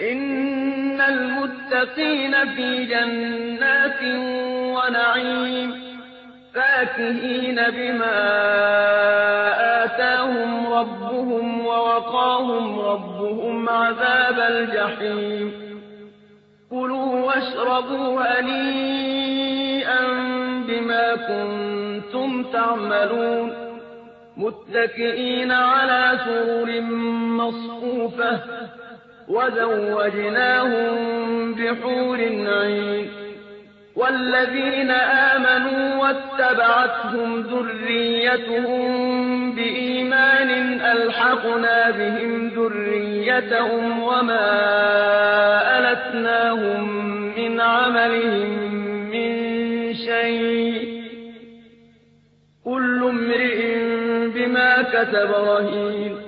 إن المتقين في جنات ونعيم فاكهين بما آتاهم ربهم ووقاهم ربهم عذاب الجحيم. كلوا واشربوا هنيئا بما كنتم تعملون. متكئين على سرر مصفوفة وزوجناهم بحور عين. والذين آمنوا واتبعتهم ذريتهم بإيمان ألحقنا بهم ذريتهم وما ألتناهم من عملهم من شيء. كل امرئ بما كتب رهين.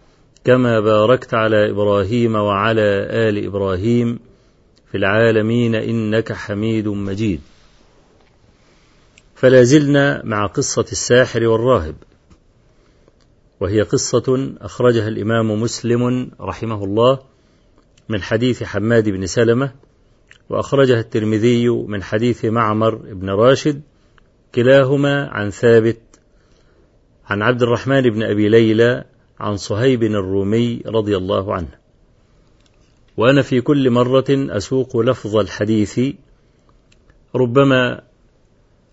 كما باركت على إبراهيم وعلى آل إبراهيم في العالمين إنك حميد مجيد. فلا زلنا مع قصة الساحر والراهب وهي قصة أخرجها الإمام مسلم رحمه الله من حديث حماد بن سلمة وأخرجها الترمذي من حديث معمر بن راشد كلاهما عن ثابت عن عبد الرحمن بن أبي ليلى عن صهيب الرومي رضي الله عنه. وأنا في كل مرة أسوق لفظ الحديث ربما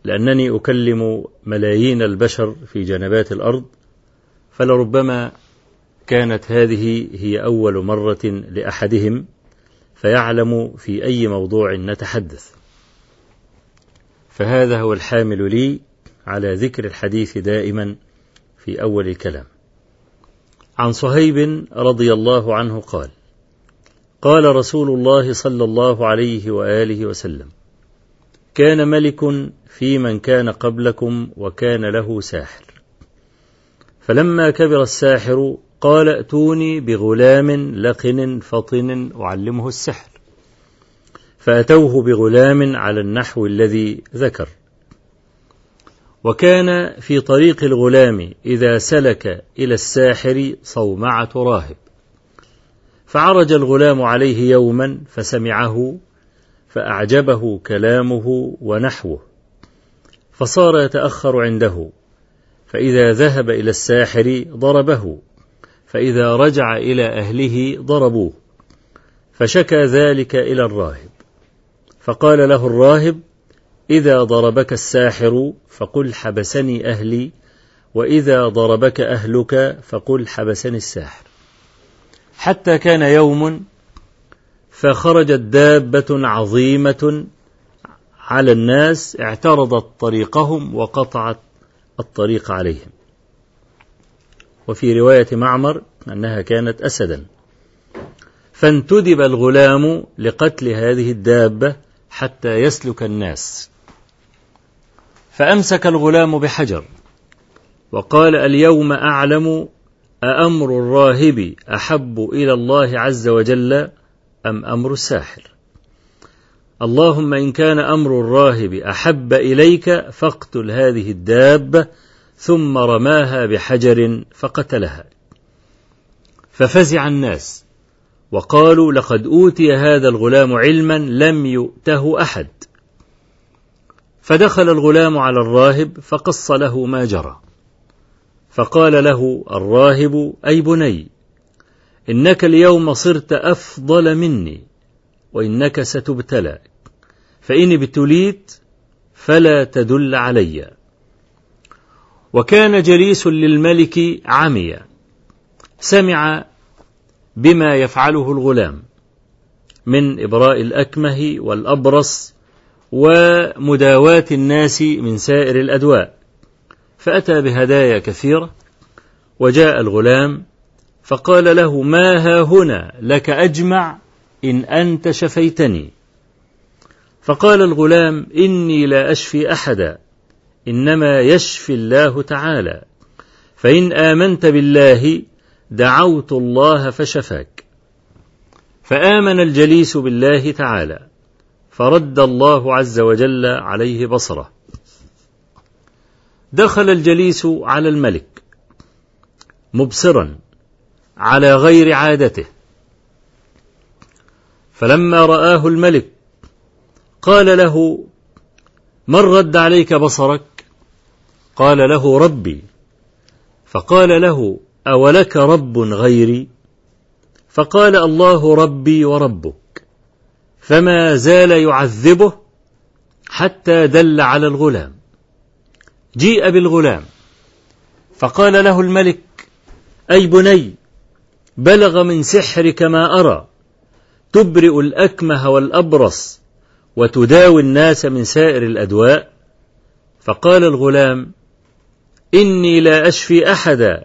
لأنني أكلم ملايين البشر في جنبات الأرض فلربما كانت هذه هي أول مرة لأحدهم فيعلم في أي موضوع نتحدث. فهذا هو الحامل لي على ذكر الحديث دائما في أول الكلام. عن صهيب رضي الله عنه قال قال رسول الله صلى الله عليه وآله وسلم كان ملك في من كان قبلكم وكان له ساحر. فلما كبر الساحر قال ائتوني بغلام لقن فطن أعلمه السحر. فأتوه بغلام على النحو الذي ذكر. وكان في طريق الغلام إذا سلك إلى الساحر صومعة راهب فعرج الغلام عليه يوما فسمعه فأعجبه كلامه ونحوه. فصار يتأخر عنده فإذا ذهب إلى الساحر ضربه فإذا رجع إلى أهله ضربوه. فشكى ذلك إلى الراهب. فقال له الراهب إذا ضربك الساحر فقل حبسني أهلي وإذا ضربك أهلك فقل حبسني الساحر. حتى كان يوم فخرجت دابة عظيمة على الناس اعترضت طريقهم وقطعت الطريق عليهم. وفي رواية معمر أنها كانت أسدا. فانتدب الغلام لقتل هذه الدابة حتى يسلك الناس. فأمسك الغلام بحجر وقال اليوم أعلم أأمر الراهب أحب إلى الله عز وجل أم أمر الساحر؟ اللهم إن كان أمر الراهب أحب إليك فاقتل هذه الدابة ثم رماها بحجر فقتلها. ففزع الناس وقالوا لقد أوتي هذا الغلام علما لم يؤته أحد. فدخل الغلام على الراهب فقص له ما جرى. فقال له الراهب أي بني إنك اليوم صرت أفضل مني وإنك ستبتلى فإن ابتليت فلا تدل علي. وكان جليس للملك عميا. سمع بما يفعله الغلام من إبراء الأكمه والأبرص ومداواة الناس من سائر الأدواء. فأتى بهدايا كثيرة وجاء الغلام فقال له ما ها هنا؟ لك أجمع إن أنت شفيتني. فقال الغلام إني لا أشفي أحدا إنما يشفي الله تعالى. فإن آمنت بالله دعوت الله فشفاك. فآمن الجليس بالله تعالى. فرد الله عز وجل عليه بصره. دخل الجليس على الملك مبصرا على غير عادته. فلما رآه الملك قال له من رد عليك بصرك؟ قال له ربي. فقال له أولك رب غيري؟ فقال الله ربي وربك. فما زال يعذبه حتى دل على الغلام. جيء بالغلام فقال له الملك أي بني بلغ من سحرك ما أرى تبرئ الأكمه والأبرص وتداوي الناس من سائر الأدواء. فقال الغلام إني لا أشفي أحدا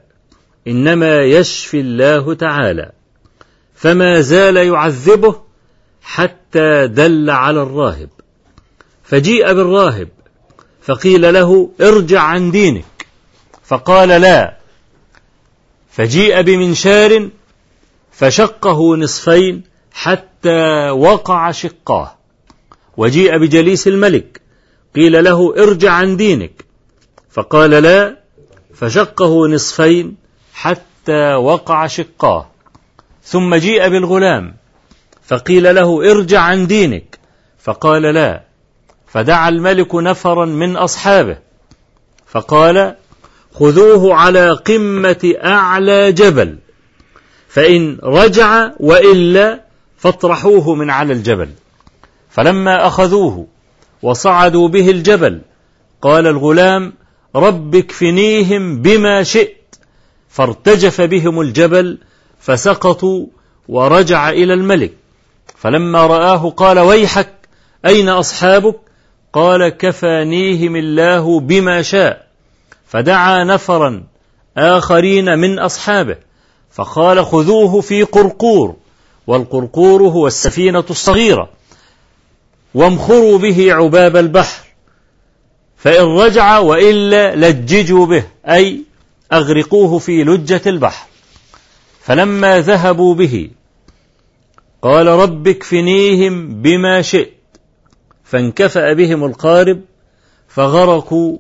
إنما يشفي الله تعالى. فما زال يعذبه حتى دل على الراهب. فجيء بالراهب فقيل له ارجع عن دينك. فقال لا. فجيء بمنشار فشقه نصفين حتى وقع شقاه. وجيء بجليس الملك قيل له ارجع عن دينك. فقال لا فشقه نصفين حتى وقع شقاه. ثم جيء بالغلام فقيل له ارجع عن دينك. فقال لا. فدعا الملك نفرا من أصحابه. فقال خذوه على قمة أعلى جبل. فإن رجع وإلا فاطرحوه من على الجبل. فلما أخذوه وصعدوا به الجبل قال الغلام رب اكفنيهم بما شئت. فارتجف بهم الجبل فسقطوا ورجع إلى الملك. فلما رآه قال ويحك أين أصحابك؟ قال كفانيهم الله بما شاء. فدعا نفرا آخرين من أصحابه فقال خذوه في قرقور والقرقور هو السفينة الصغيرة وامخروا به عباب البحر. فإن رجع وإلا لججوا به أي أغرقوه في لجة البحر. فلما ذهبوا به قال رب اكفنيهم بما شئت. فانكفأ بهم القارب فغرقوا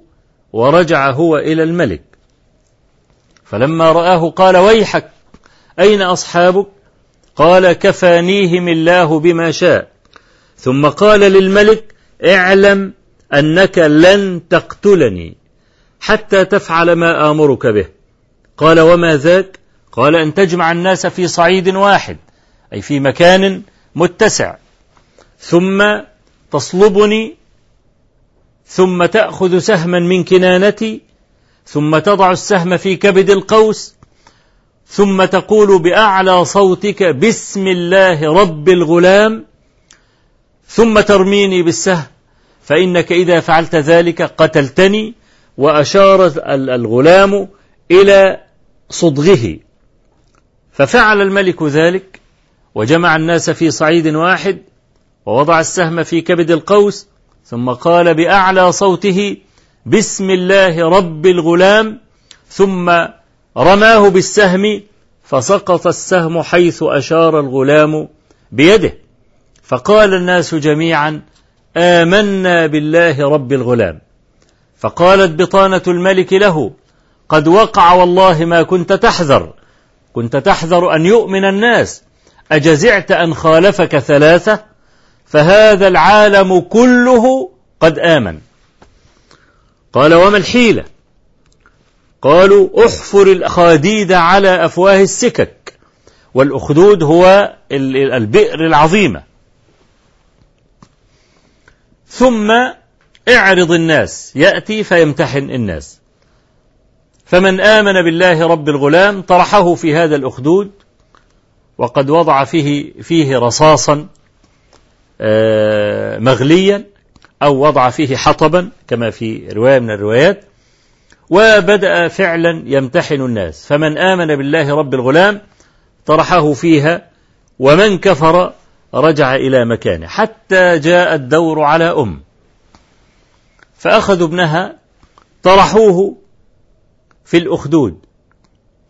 ورجع هو إلى الملك. فلما رآه قال ويحك أين أصحابك؟ قال كفانيهم الله بما شاء. ثم قال للملك اعلم أنك لن تقتلني حتى تفعل ما آمرك به. قال وما ذاك؟ قال أن تجمع الناس في صعيد واحد. أي في مكان متسع. ثم تصلبني ثم تأخذ سهما من كنانتي ثم تضع السهم في كبد القوس ثم تقول بأعلى صوتك بسم الله رب الغلام ثم ترميني بالسهم فإنك إذا فعلت ذلك قتلتني وأشار الغلام إلى صدغه. ففعل الملك ذلك وجمع الناس في صعيد واحد ووضع السهم في كبد القوس ثم قال بأعلى صوته بسم الله رب الغلام. ثم رماه بالسهم فسقط السهم حيث أشار الغلام بيده. فقال الناس جميعا آمنا بالله رب الغلام. فقالت بطانة الملك له قد وقع والله ما كنت تحذر. كنت تحذر أن يؤمن الناس. أجزعت أن خالفك ثلاثة فهذا العالم كله قد آمن. قال وما الحيلة؟ قالوا احفر الأخاديد على أفواه السكك والأخدود هو البئر العظيمة. ثم اعرض الناس يأتي فيمتحن الناس. فمن آمن بالله رب الغلام طرحه في هذا الأخدود وقد وضع فيه فيه رصاصا آه، مغليا أو وضع فيه حطبا كما في رواية من الروايات. وبدأ فعلا يمتحن الناس. فمن آمن بالله رب الغلام طرحه فيها ومن كفر رجع إلى مكانه. حتى جاء الدور على أم. فأخذوا ابنها طرحوه في الأخدود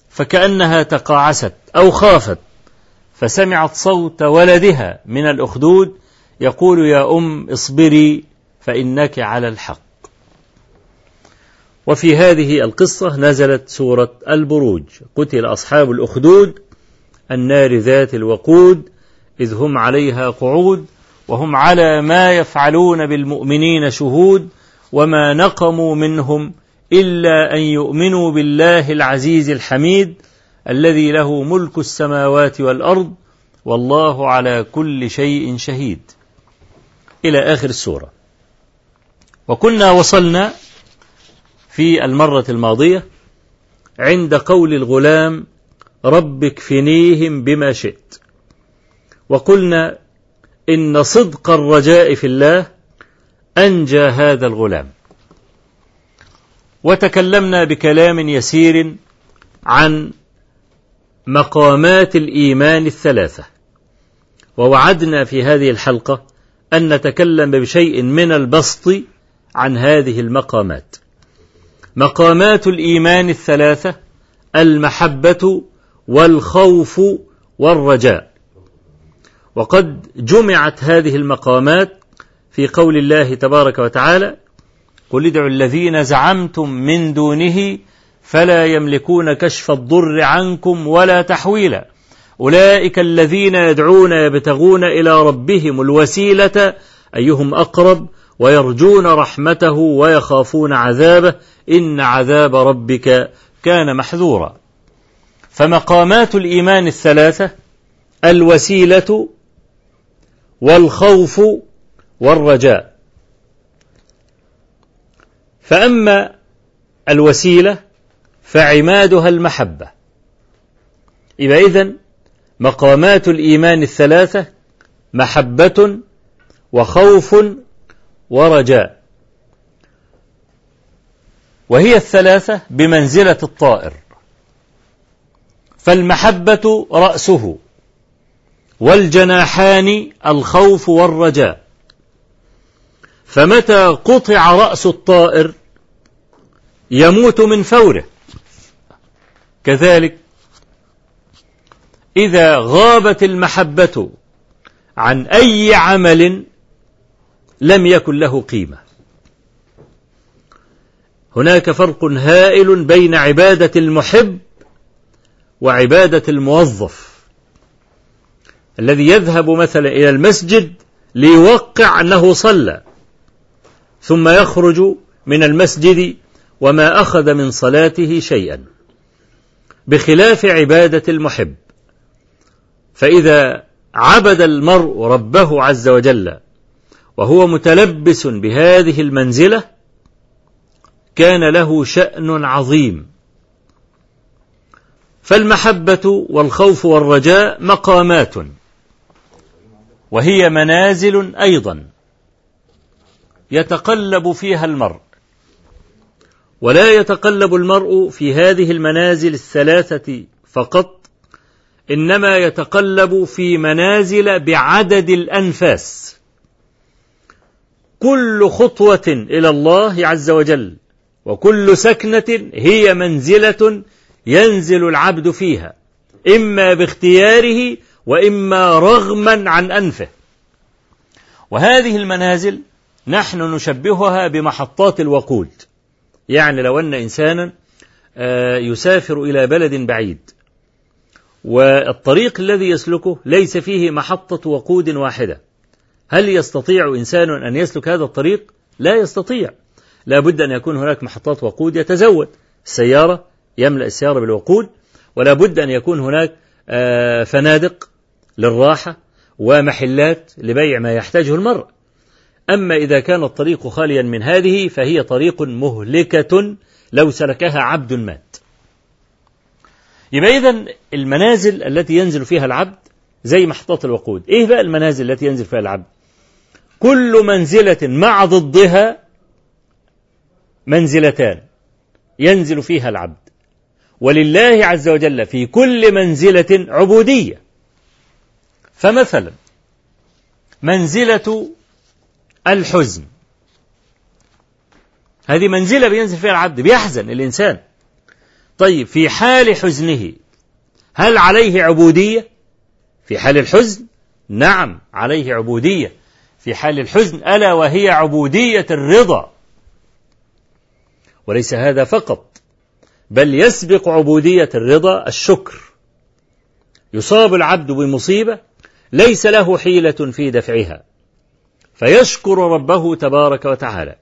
فكأنها تقاعست أو خافت. فسمعت صوت ولدها من الأخدود يقول يا أم اصبري فإنك على الحق. وفي هذه القصة نزلت سورة البروج. قتل أصحاب الأخدود النار ذات الوقود إذ هم عليها قعود وهم على ما يفعلون بالمؤمنين شهود وما نقموا منهم إلا أن يؤمنوا بالله العزيز الحميد الذي له ملك السماوات والأرض والله على كل شيء شهيد. إلى آخر السورة. وكنا وصلنا في المرة الماضية عند قول الغلام رب اكفنيهم بما شئت. وقلنا إن صدق الرجاء في الله أنجى هذا الغلام. وتكلمنا بكلام يسير عن مقامات الإيمان الثلاثة. ووعدنا في هذه الحلقة أن نتكلم بشيء من البسط عن هذه المقامات. مقامات الإيمان الثلاثة المحبة والخوف والرجاء. وقد جمعت هذه المقامات في قول الله تبارك وتعالى قل ادعوا الذين زعمتم من دونه فلا يملكون كشف الضر عنكم ولا تحويلا. أولئك الذين يدعون يبتغون إلى ربهم الوسيلة أيهم أقرب؟ ويرجون رحمته ويخافون عذابه. إن عذاب ربك كان محذورا. فمقامات الإيمان الثلاثة الوسيلة والخوف والرجاء. فأما الوسيلة فعمادها المحبة. إذا إذن مقامات الإيمان الثلاثة محبة وخوف ورجاء. وهي الثلاثة بمنزلة الطائر. فالمحبة رأسه والجناحان الخوف والرجاء. فمتى قطع رأس الطائر يموت من فوره؟ كذلك إذا غابت المحبة عن أي عمل لم يكن له قيمة. هناك فرق هائل بين عبادة المحب وعبادة الموظف الذي يذهب مثلا إلى المسجد ليوقع أنه صلى ثم يخرج من المسجد وما أخذ من صلاته شيئا. بخلاف عبادة المحب. فإذا عبد المرء ربه عز وجل وهو متلبس بهذه المنزلة كان له شأن عظيم. فالمحبة والخوف والرجاء مقامات وهي منازل أيضا يتقلب فيها المرء. ولا يتقلب المرء في هذه المنازل الثلاثة فقط إنما يتقلب في منازل بعدد الأنفاس. كل خطوة إلى الله عز وجل وكل سكنة هي منزلة ينزل العبد فيها إما باختياره وإما رغما عن أنفه. وهذه المنازل نحن نشبهها بمحطات الوقود. يعني لو أن إنسانا آه، يسافر إلى بلد بعيد والطريق الذي يسلكه ليس فيه محطة وقود واحدة. هل يستطيع إنسان أن يسلك هذا الطريق؟ لا يستطيع. لا بد أن يكون هناك محطات وقود يتزود. السيارة يملأ السيارة بالوقود ولا بد أن يكون هناك آه، فنادق للراحة ومحلات لبيع ما يحتاجه المرء. أما إذا كان الطريق خاليا من هذه فهي طريق مهلكة لو سلكها عبد مات. يبقى إذا المنازل التي ينزل فيها العبد زي محطات الوقود. إيه بقى المنازل التي ينزل فيها العبد؟ كل منزلة مع ضدها منزلتان ينزل فيها العبد. ولله عز وجل في كل منزلة عبودية. فمثلا منزلة الحزن. هذه منزلة بينزل فيها العبد بيحزن الإنسان. طيب في حال حزنه هل عليه عبودية؟ في حال الحزن نعم عليه عبودية. في حال الحزن ألا وهي عبودية الرضا؟ وليس هذا فقط بل يسبق عبودية الرضا الشكر. يصاب العبد بمصيبة ليس له حيلة في دفعها. فيشكر ربه تبارك وتعالى.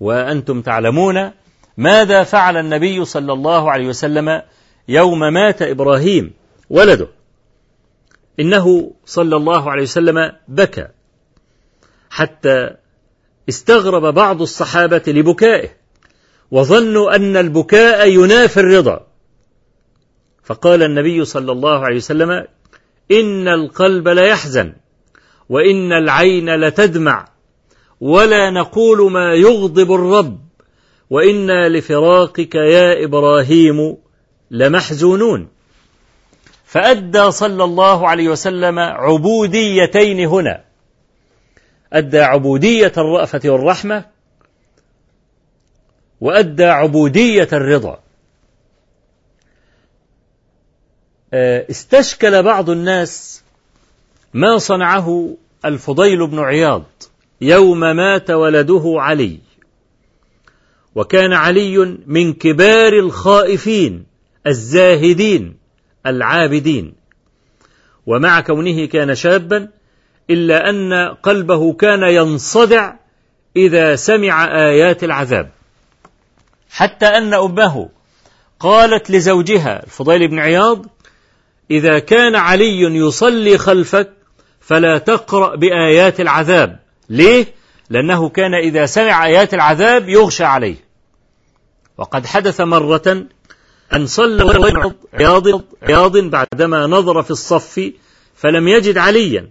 وأنتم تعلمون ماذا فعل النبي صلى الله عليه وسلم يوم مات إبراهيم ولده. إنه صلى الله عليه وسلم بكى. حتى استغرب بعض الصحابة لبكائه وظنوا أن البكاء ينافي الرضا. فقال النبي صلى الله عليه وسلم إن القلب ليحزن. وإن العين لتدمع ولا نقول ما يغضب الرب وإنا لفراقك يا إبراهيم لمحزونون. فأدى صلى الله عليه وسلم عبوديتين هنا. أدى عبودية الرأفة والرحمة وأدى عبودية الرضا. استشكل بعض الناس ما صنعه الفضيل بن عياض يوم مات ولده علي. وكان علي من كبار الخائفين الزاهدين العابدين. ومع كونه كان شابا إلا أن قلبه كان ينصدع إذا سمع آيات العذاب. حتى أن أمه قالت لزوجها الفضيل بن عياض إذا كان علي يصلي خلفك فلا تقرأ بآيات العذاب. ليه؟ لأنه كان إذا سمع آيات العذاب يغشى عليه. وقد حدث مرة أن صلى عياض عياض بعدما نظر في الصف فلم يجد عليا.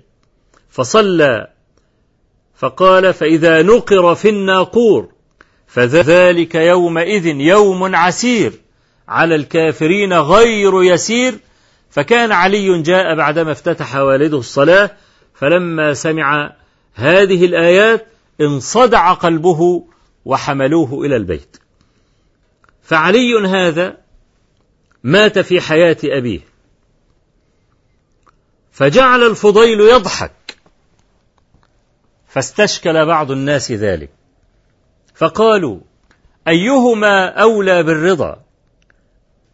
فصلى فقال فإذا نقر في الناقور فذلك يومئذ يوم عسير. على الكافرين غير يسير. فكان علي جاء بعدما افتتح والده الصلاة فلما سمع هذه الآيات انصدع قلبه وحملوه إلى البيت. فعلي هذا مات في حياة أبيه. فجعل الفضيل يضحك. فاستشكل بعض الناس ذلك. فقالوا أيهما أولى بالرضا؟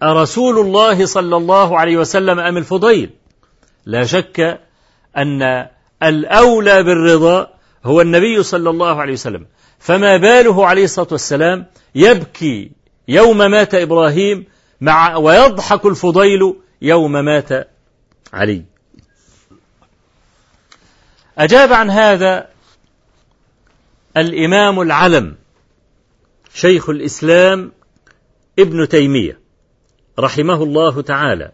أرسول الله صلى الله عليه وسلم أم الفضيل؟ لا شك أن الأولى بالرضا هو النبي صلى الله عليه وسلم. فما باله عليه الصلاة والسلام يبكي يوم مات إبراهيم مع ويضحك الفضيل يوم مات علي. أجاب عن هذا الإمام العلم شيخ الإسلام ابن تيمية رحمه الله تعالى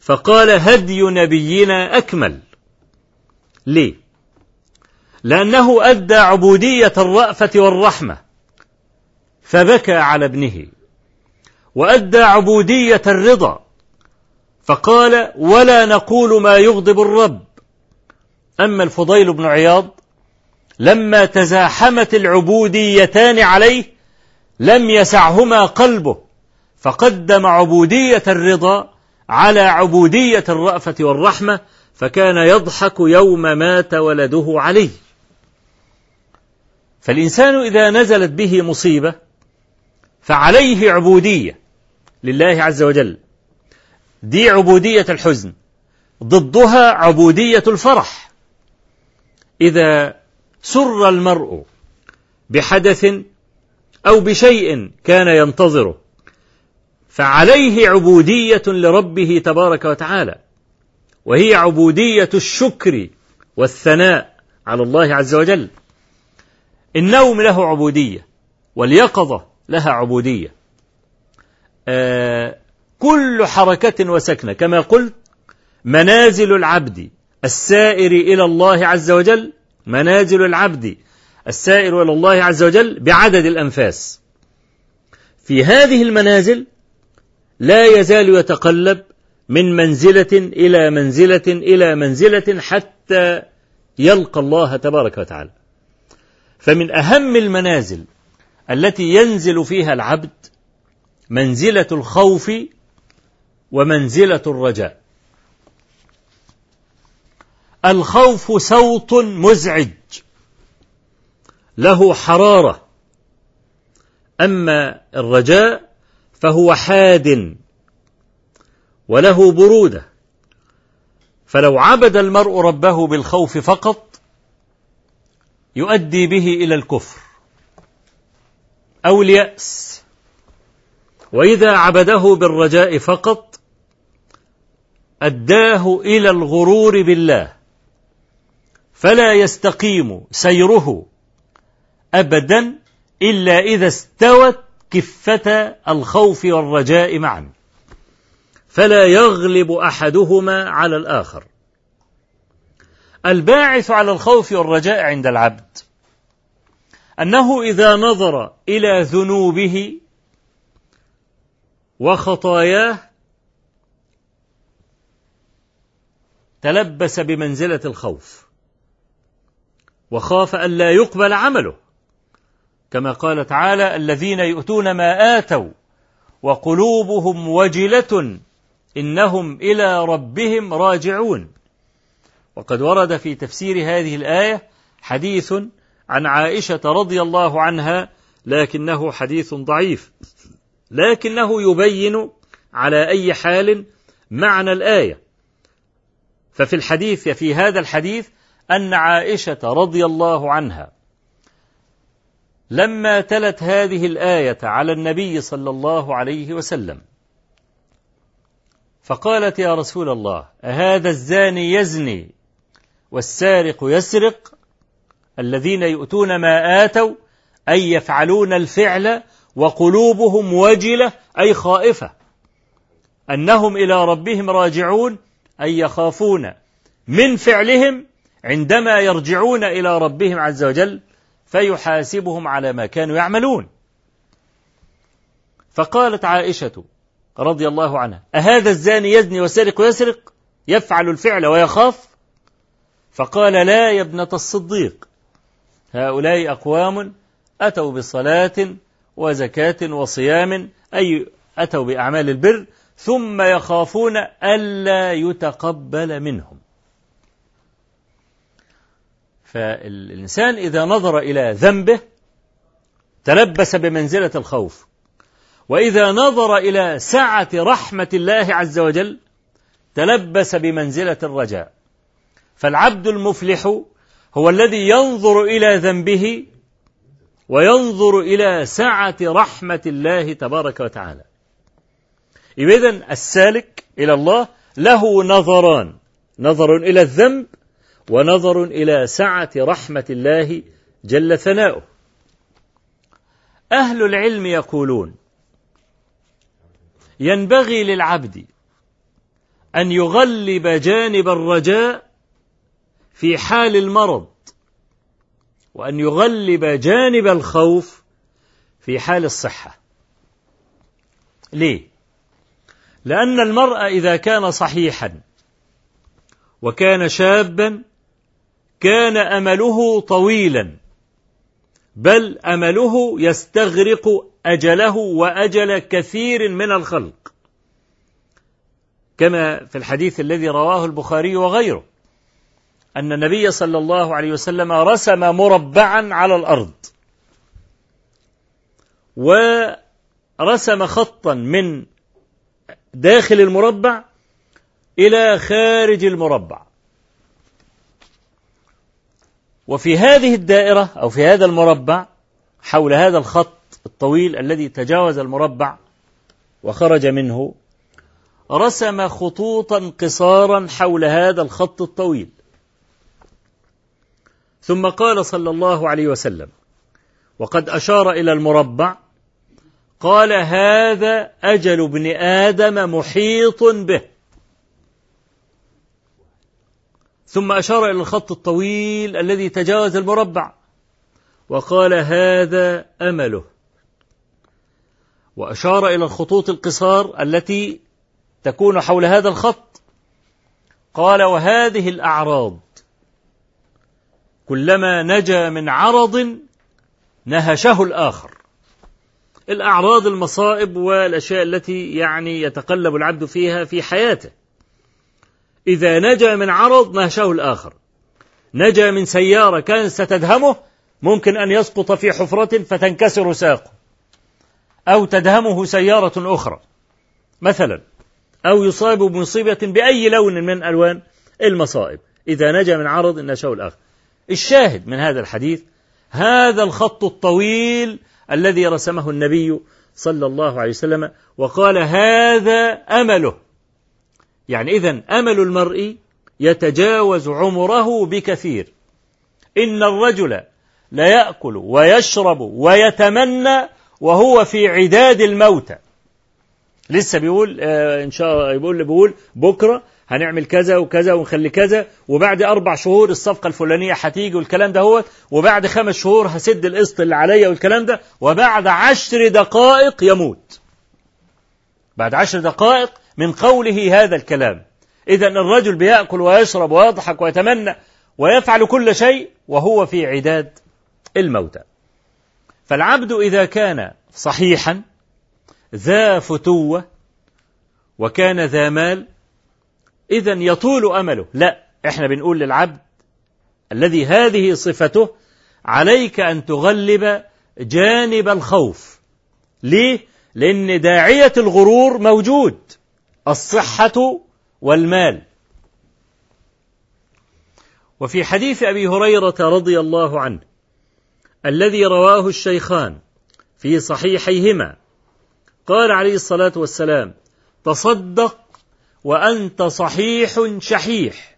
فقال هدي نبينا أكمل. ليه؟ لأنه أدى عبودية الرأفة والرحمة فبكى على ابنه وأدى عبودية الرضا فقال ولا نقول ما يغضب الرب أما الفضيل بن عياض لما تزاحمت العبوديتان عليه لم يسعهما قلبه فقدم عبودية الرضا على عبودية الرأفة والرحمة فكان يضحك يوم مات ولده عليه فالإنسان إذا نزلت به مصيبة فعليه عبودية لله عز وجل. دي عبودية الحزن ضدها عبودية الفرح. إذا سر المرء بحدث أو بشيء كان ينتظره فعليه عبودية لربه تبارك وتعالى. وهي عبودية الشكر والثناء على الله عز وجل. النوم له عبودية واليقظة لها عبودية. آه كل حركة وسكنة كما قلت منازل العبد السائر إلى الله عز وجل منازل العبد السائر إلى الله عز وجل بعدد الأنفاس. في هذه المنازل لا يزال يتقلب من منزلة إلى منزلة إلى منزلة حتى يلقى الله تبارك وتعالى. فمن أهم المنازل التي ينزل فيها العبد منزلة الخوف ومنزلة الرجاء. الخوف صوت مزعج له حرارة أما الرجاء فهو حاد وله برودة. فلو عبد المرء ربه بالخوف فقط يؤدي به إلى الكفر أو اليأس. وإذا عبده بالرجاء فقط أداه إلى الغرور بالله. فلا يستقيم سيره أبدا إلا إذا استوت كفة الخوف والرجاء معا. فلا يغلب أحدهما على الآخر. الباعث على الخوف والرجاء عند العبد أنه إذا نظر إلى ذنوبه وخطاياه تلبس بمنزلة الخوف وخاف ألا يقبل عمله. كما قال تعالى الذين يؤتون ما آتوا وقلوبهم وجلة إنهم إلى ربهم راجعون. وقد ورد في تفسير هذه الآية حديث عن عائشة رضي الله عنها لكنه حديث ضعيف. لكنه يبين على أي حال معنى الآية. ففي الحديث في هذا الحديث أن عائشة رضي الله عنها لما تلت هذه الآية على النبي صلى الله عليه وسلم فقالت يا رسول الله أهذا الزاني يزني والسارق يسرق؟ الذين يؤتون ما آتوا أي يفعلون الفعل وقلوبهم وجلة أي خائفة. أنهم إلى ربهم راجعون أي يخافون. من فعلهم عندما يرجعون إلى ربهم عز وجل فيحاسبهم على ما كانوا يعملون. فقالت عائشة رضي الله عنها أهذا الزاني يزني وسرق ويسرق؟ يفعل الفعل ويخاف؟ فقال لا يا ابنة الصديق. هؤلاء أقوام أتوا بصلاة وزكاة وصيام أي أتوا بأعمال البر ثم يخافون ألا يتقبل منهم. فالإنسان إذا نظر إلى ذنبه تلبس بمنزلة الخوف. وإذا نظر إلى سعة رحمة الله عز وجل تلبس بمنزلة الرجاء. فالعبد المفلح هو الذي ينظر إلى ذنبه وينظر إلى سعة رحمة الله تبارك وتعالى. إذا السالك إلى الله له نظران. نظر إلى الذنب ونظر إلى سعة رحمة الله جل ثناؤه. أهل العلم يقولون ينبغي للعبد أن يغلب جانب الرجاء في حال المرض وأن يغلب جانب الخوف في حال الصحة ليه؟ لأن المرء إذا كان صحيحا وكان شابا كان أمله طويلا بل أمله يستغرق أجله وأجل كثير من الخلق. كما في الحديث الذي رواه البخاري وغيره أن النبي صلى الله عليه وسلم رسم مربعا على الأرض ورسم خطا من داخل المربع إلى خارج المربع. وفي هذه الدائرة أو في هذا المربع حول هذا الخط الطويل الذي تجاوز المربع وخرج منه رسم خطوطا قصارا حول هذا الخط الطويل. ثم قال صلى الله عليه وسلم وقد أشار إلى المربع قال هذا أجل ابن آدم محيط به. ثم أشار إلى الخط الطويل الذي تجاوز المربع وقال هذا أمله. وأشار إلى الخطوط القصار التي تكون حول هذا الخط. قال وهذه الأعراض كلما نجا من عرض نهشه الآخر. الأعراض المصائب والأشياء التي يعني يتقلب العبد فيها في حياته. إذا نجا من عرض نهشه الآخر. نجا من سيارة كانت ستدهمه ممكن أن يسقط في حفرة فتنكسر ساقه. أو تدهمه سيارة أخرى. مثلا أو يصاب بمصيبة بأي لون من ألوان المصائب. إذا نجا من عرض نشأ الآخر. الشاهد من هذا الحديث هذا الخط الطويل الذي رسمه النبي صلى الله عليه وسلم وقال هذا أمله. يعني إذا أمل المرء يتجاوز عمره بكثير. إن الرجل ليأكل ويشرب ويتمنى وهو في عداد الموتى. لسه بيقول آه إن شاء الله بيقول بيقول بكرة هنعمل كذا وكذا ونخلي كذا وبعد أربع شهور الصفقة الفلانية هتيجي والكلام ده هو وبعد خمس شهور هسد القسط اللي عليا والكلام ده وبعد عشر دقائق يموت. بعد عشر دقائق من قوله هذا الكلام. إذا الرجل بيأكل ويشرب ويضحك ويتمنى ويفعل كل شيء وهو في عداد الموتى. فالعبد إذا كان صحيحا ذا فتوة وكان ذا مال إذا يطول أمله. لا إحنا بنقول للعبد الذي هذه صفته عليك أن تغلب جانب الخوف. ليه؟ لأن داعية الغرور موجود الصحة والمال. وفي حديث أبي هريرة رضي الله عنه الذي رواه الشيخان في صحيحيهما. قال عليه الصلاة والسلام تصدق وأنت صحيح شحيح.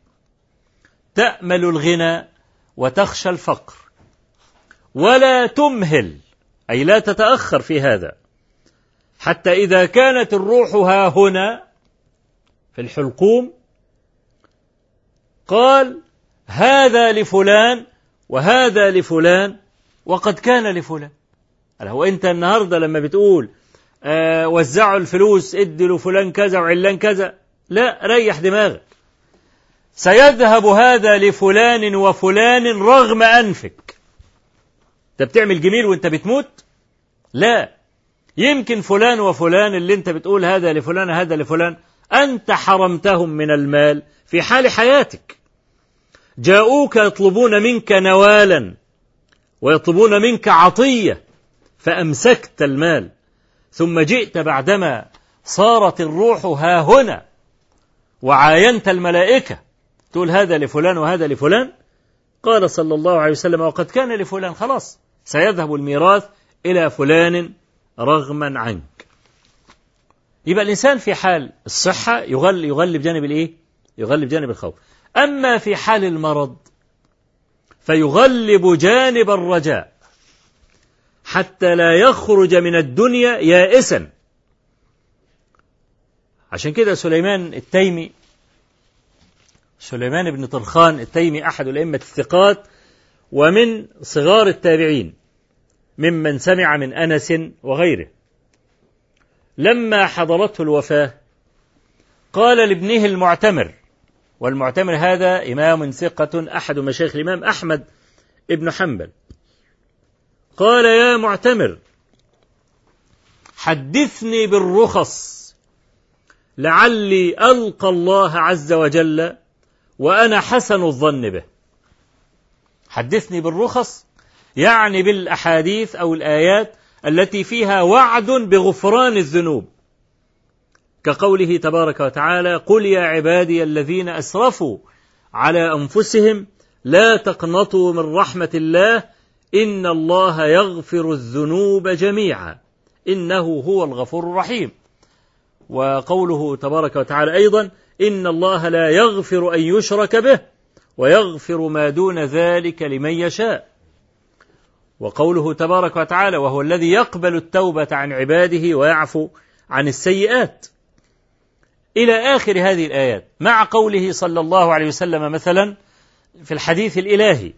تأمل الغنى وتخشى الفقر. ولا تمهل. أي لا تتأخر في هذا. حتى إذا كانت الروح ها هنا في الحلقوم قال هذا لفلان وهذا لفلان وقد كان لفلان. هو انت النهارده لما بتقول آه وزعوا الفلوس ادي لفلان كذا وعلان كذا. لا ريح دماغك. سيذهب هذا لفلان وفلان رغم أنفك. انت بتعمل جميل وانت بتموت؟ لا. يمكن فلان وفلان اللي انت بتقول هذا لفلان هذا لفلان أنت حرمتهم من المال في حال حياتك. جاءوك يطلبون منك نوالا. ويطلبون منك عطية فأمسكت المال ثم جئت بعدما صارت الروح ها هنا وعاينت الملائكة تقول هذا لفلان وهذا لفلان؟ قال صلى الله عليه وسلم وقد كان لفلان خلاص سيذهب الميراث إلى فلان رغما عنك. يبقى الإنسان في حال الصحة يغل يغلب جانب الإيه؟ يغلب جانب الخوف. أما في حال المرض فيغلب جانب الرجاء حتى لا يخرج من الدنيا يائسا. عشان كده سليمان التيمي سليمان بن طرخان التيمي أحد الأئمة الثقات ومن صغار التابعين ممن سمع من أنس وغيره. لما حضرته الوفاة قال لابنه المعتمر والمعتمر هذا إمام ثقة أحد مشايخ الإمام أحمد ابن حنبل. قال يا معتمر حدثني بالرخص لعلي ألقى الله عز وجل وأنا حسن الظن به. حدثني بالرخص يعني بالأحاديث أو الآيات التي فيها وعد بغفران الذنوب. كقوله تبارك وتعالى قل يا عبادي الذين أسرفوا على أنفسهم لا تقنطوا من رحمة الله إن الله يغفر الذنوب جميعا إنه هو الغفور الرحيم. وقوله تبارك وتعالى أيضا إن الله لا يغفر أن يشرك به ويغفر ما دون ذلك لمن يشاء. وقوله تبارك وتعالى وهو الذي يقبل التوبة عن عباده ويعفو عن السيئات. إلى آخر هذه الآيات. مع قوله صلى الله عليه وسلم مثلا في الحديث الإلهي.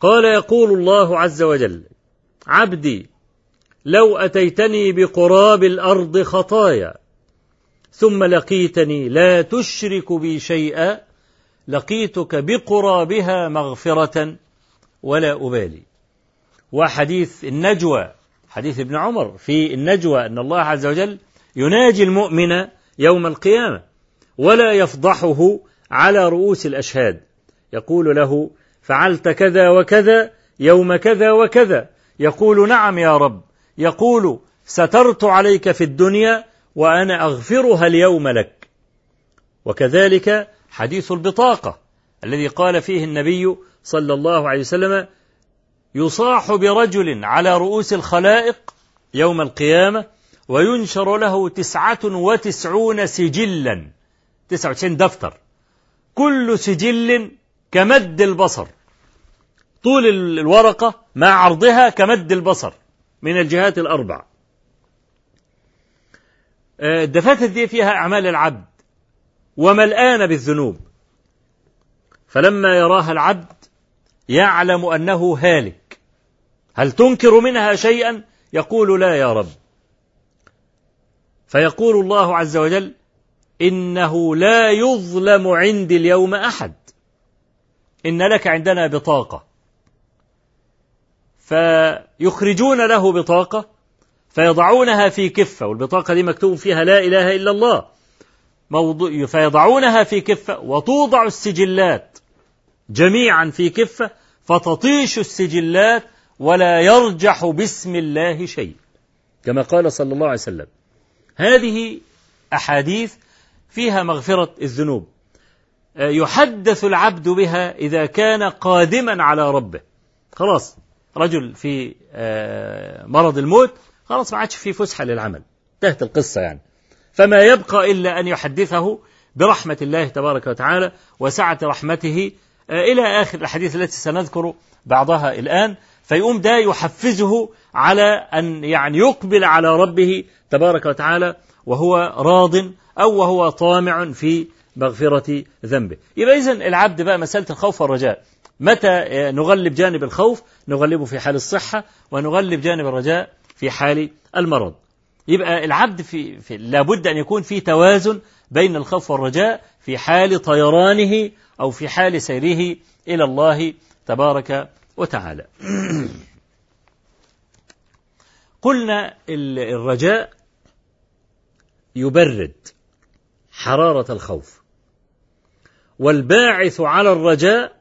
قال يقول الله عز وجل عبدي لو أتيتني بقراب الأرض خطايا ثم لقيتني لا تشرك بي شيئا لقيتك بقرابها مغفرة ولا أبالي. وحديث النجوى حديث ابن عمر في النجوى أن الله عز وجل يناجي المؤمن يوم القيامة ولا يفضحه على رؤوس الأشهاد. يقول له فعلت كذا وكذا يوم كذا وكذا. يقول نعم يا رب. يقول سترت عليك في الدنيا وأنا أغفرها اليوم لك. وكذلك حديث البطاقة الذي قال فيه النبي صلى الله عليه وسلم يصاح برجل على رؤوس الخلائق يوم القيامة وينشر له تسعة وتسعون سجلا. تسعة وتسعين دفتر. كل سجل كمد البصر. طول الورقة مع عرضها كمد البصر من الجهات الأربع. الدفاتر دي فيها أعمال العبد وملآن بالذنوب. فلما يراها العبد يعلم أنه هالك. هل تنكر منها شيئا؟ يقول لا يا رب. فيقول الله عز وجل إنه لا يظلم عندي اليوم أحد. إن لك عندنا بطاقة. فيخرجون له بطاقة فيضعونها في كفة والبطاقة دي مكتوب فيها لا إله إلا الله. موضوع فيضعونها في كفة وتوضع السجلات جميعا في كفة فتطيش السجلات ولا يرجح باسم الله شيء. كما قال صلى الله عليه وسلم هذه أحاديث فيها مغفرة الذنوب. يحدث العبد بها إذا كان قادما على ربه. خلاص رجل في مرض الموت خلاص ما عادش في فسحة للعمل. انتهت القصة يعني. فما يبقى إلا أن يحدثه برحمة الله تبارك وتعالى وسعة رحمته إلى آخر الأحاديث التي سنذكر بعضها الآن. فيقوم ده يحفزه على أن يعني يقبل على ربه تبارك وتعالى وهو راض أو وهو طامع في مغفرة ذنبه. يبقى إذن العبد بقى مسألة الخوف والرجاء. متى نغلب جانب الخوف؟ نغلبه في حال الصحة ونغلب جانب الرجاء في حال المرض. يبقى العبد في, في لابد أن يكون في توازن بين الخوف والرجاء في حال طيرانه أو في حال سيره إلى الله تبارك وتعالى. قلنا الرجاء يبرد حرارة الخوف. والباعث على الرجاء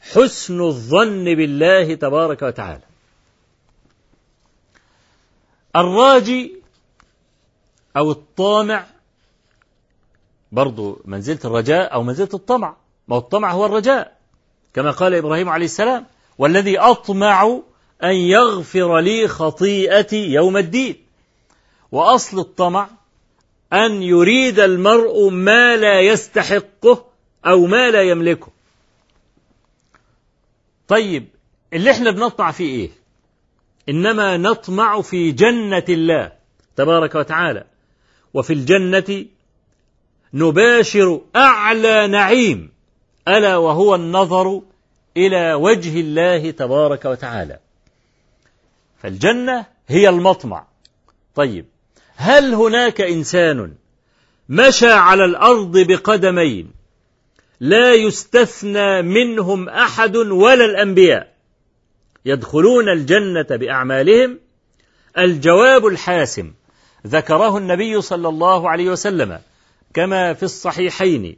حسن الظن بالله تبارك وتعالى. الراجي أو الطامع برضو منزلة الرجاء أو منزلة الطمع. ما الطمع هو الرجاء كما قال إبراهيم عليه السلام والذي أطمع أن يغفر لي خطيئتي يوم الدين. وأصل الطمع أن يريد المرء ما لا يستحقه أو ما لا يملكه. طيب اللي إحنا بنطمع فيه إيه؟ إنما نطمع في جنة الله تبارك وتعالى. وفي الجنة نباشر أعلى نعيم ألا وهو النظر إلى وجه الله تبارك وتعالى. فالجنة هي المطمع. طيب هل هناك إنسان مشى على الأرض بقدمين لا يستثنى منهم أحد ولا الأنبياء؟ يدخلون الجنة بأعمالهم؟ الجواب الحاسم ذكره النبي صلى الله عليه وسلم كما في الصحيحين.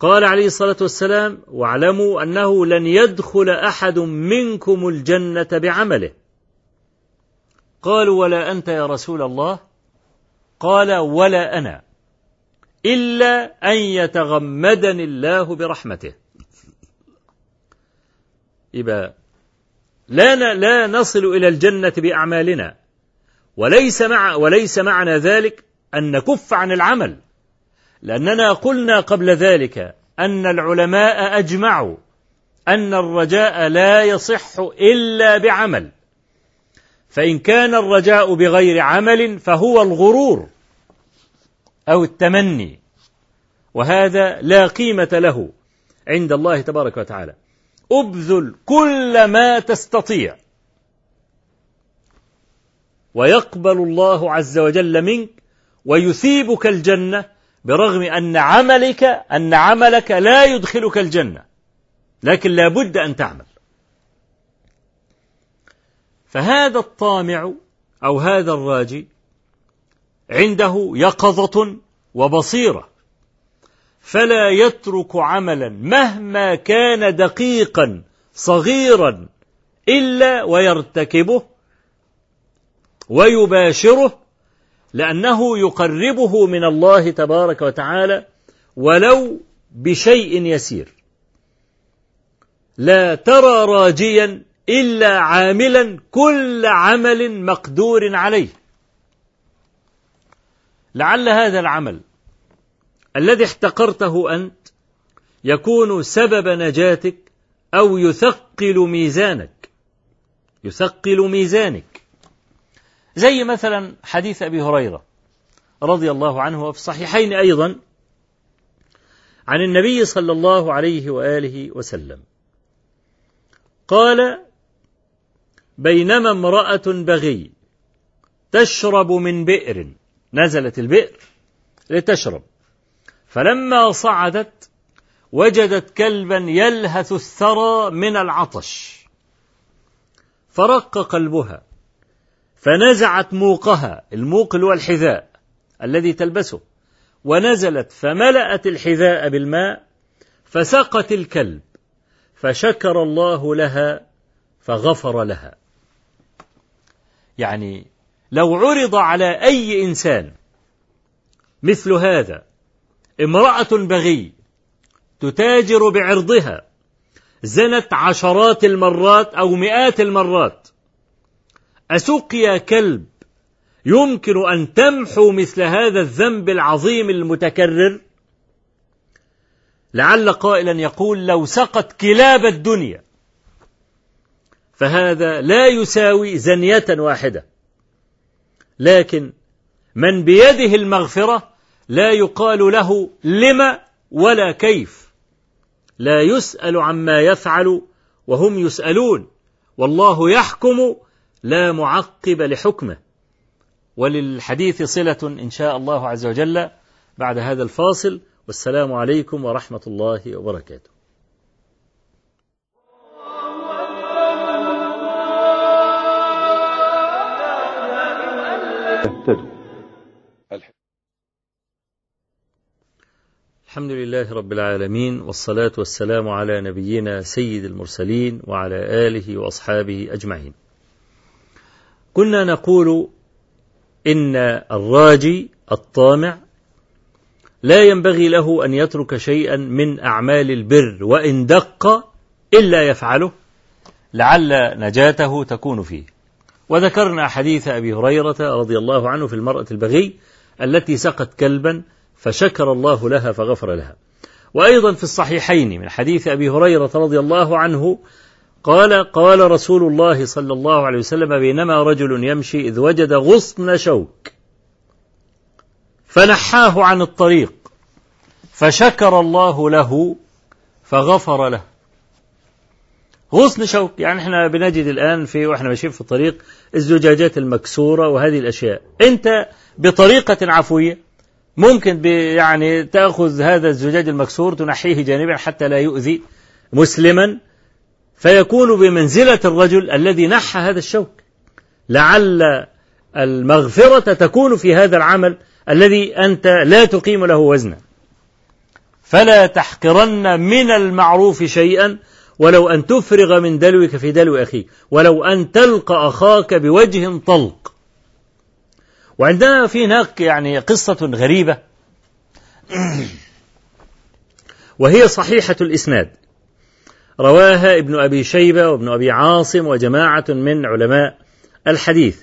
قال عليه الصلاة والسلام واعلموا أنه لن يدخل أحد منكم الجنة بعمله. قالوا ولا أنت يا رسول الله؟ قال ولا أنا إلا أن يتغمدني الله برحمته. يبقى لا لا نصل إلى الجنة بأعمالنا وليس مع وليس معنى ذلك أن نكف عن العمل. لأننا قلنا قبل ذلك أن العلماء أجمعوا أن الرجاء لا يصح إلا بعمل. فإن كان الرجاء بغير عمل فهو الغرور أو التمني وهذا لا قيمة له عند الله تبارك وتعالى. أبذل كل ما تستطيع. ويقبل الله عز وجل منك ويثيبك الجنة برغم أن عملك أن عملك لا يدخلك الجنة. لكن لا بد أن تعمل. فهذا الطامع أو هذا الراجي عنده يقظة وبصيرة. فلا يترك عملا مهما كان دقيقا صغيرا إلا ويرتكبه ويباشره لأنه يقربه من الله تبارك وتعالى ولو بشيء يسير. لا ترى راجيا إلا عاملا كل عمل مقدور عليه. لعل هذا العمل الذي احتقرته أنت يكون سبب نجاتك أو يثقل ميزانك. يثقل ميزانك. زي مثلا حديث أبي هريرة رضي الله عنه وفي الصحيحين أيضا عن النبي صلى الله عليه وآله وسلم. قال بينما امرأة بغي تشرب من بئر نزلت البئر لتشرب. فلما صعدت وجدت كلبا يلهث الثرى من العطش فرق قلبها فنزعت موقها الموق هو الحذاء الذي تلبسه. ونزلت فملأت الحذاء بالماء فسقت الكلب فشكر الله لها فغفر لها. يعني لو عرض على أي إنسان مثل هذا امرأة بغي تتاجر بعرضها زنت عشرات المرات أو مئات المرات أسقيا كلب يمكن أن تمحو مثل هذا الذنب العظيم المتكرر؟ لعل قائلا يقول لو سقت كلاب الدنيا فهذا لا يساوي زنية واحدة. لكن من بيده المغفرة لا يقال له لم ولا كيف. لا يسأل عما يفعل وهم يسألون والله يحكم لا معقب لحكمه. وللحديث صلة إن شاء الله عز وجل بعد هذا الفاصل. والسلام عليكم ورحمة الله وبركاته. الحمد لله رب العالمين والصلاة والسلام على نبينا سيد المرسلين وعلى آله وأصحابه أجمعين. كنا نقول إن الراجي الطامع لا ينبغي له أن يترك شيئا من أعمال البر وإن دق إلا يفعله لعل نجاته تكون فيه. وذكرنا حديث أبي هريرة رضي الله عنه في المرأة البغي التي سقت كلبا فشكر الله لها فغفر لها. وأيضا في الصحيحين من حديث أبي هريرة رضي الله عنه قال قال رسول الله صلى الله عليه وسلم بينما رجل يمشي إذ وجد غصن شوك فنحاه عن الطريق فشكر الله له فغفر له. غصن شوك يعني إحنا بنجد الآن في وإحنا ماشيين في الطريق الزجاجات المكسورة وهذه الأشياء. أنت بطريقة عفوية ممكن يعني تأخذ هذا الزجاج المكسور تنحيه جانبا حتى لا يؤذي مسلما فيكون بمنزلة الرجل الذي نحى هذا الشوك. لعل المغفرة تكون في هذا العمل الذي أنت لا تقيم له وزنا. فلا تحقرن من المعروف شيئا ولو أن تفرغ من دلوك في دلو أخيك. ولو أن تلقى أخاك بوجه طلق. وعندنا في هناك يعني قصة غريبة. وهي صحيحة الإسناد. رواها ابن أبي شيبة وابن أبي عاصم وجماعة من علماء الحديث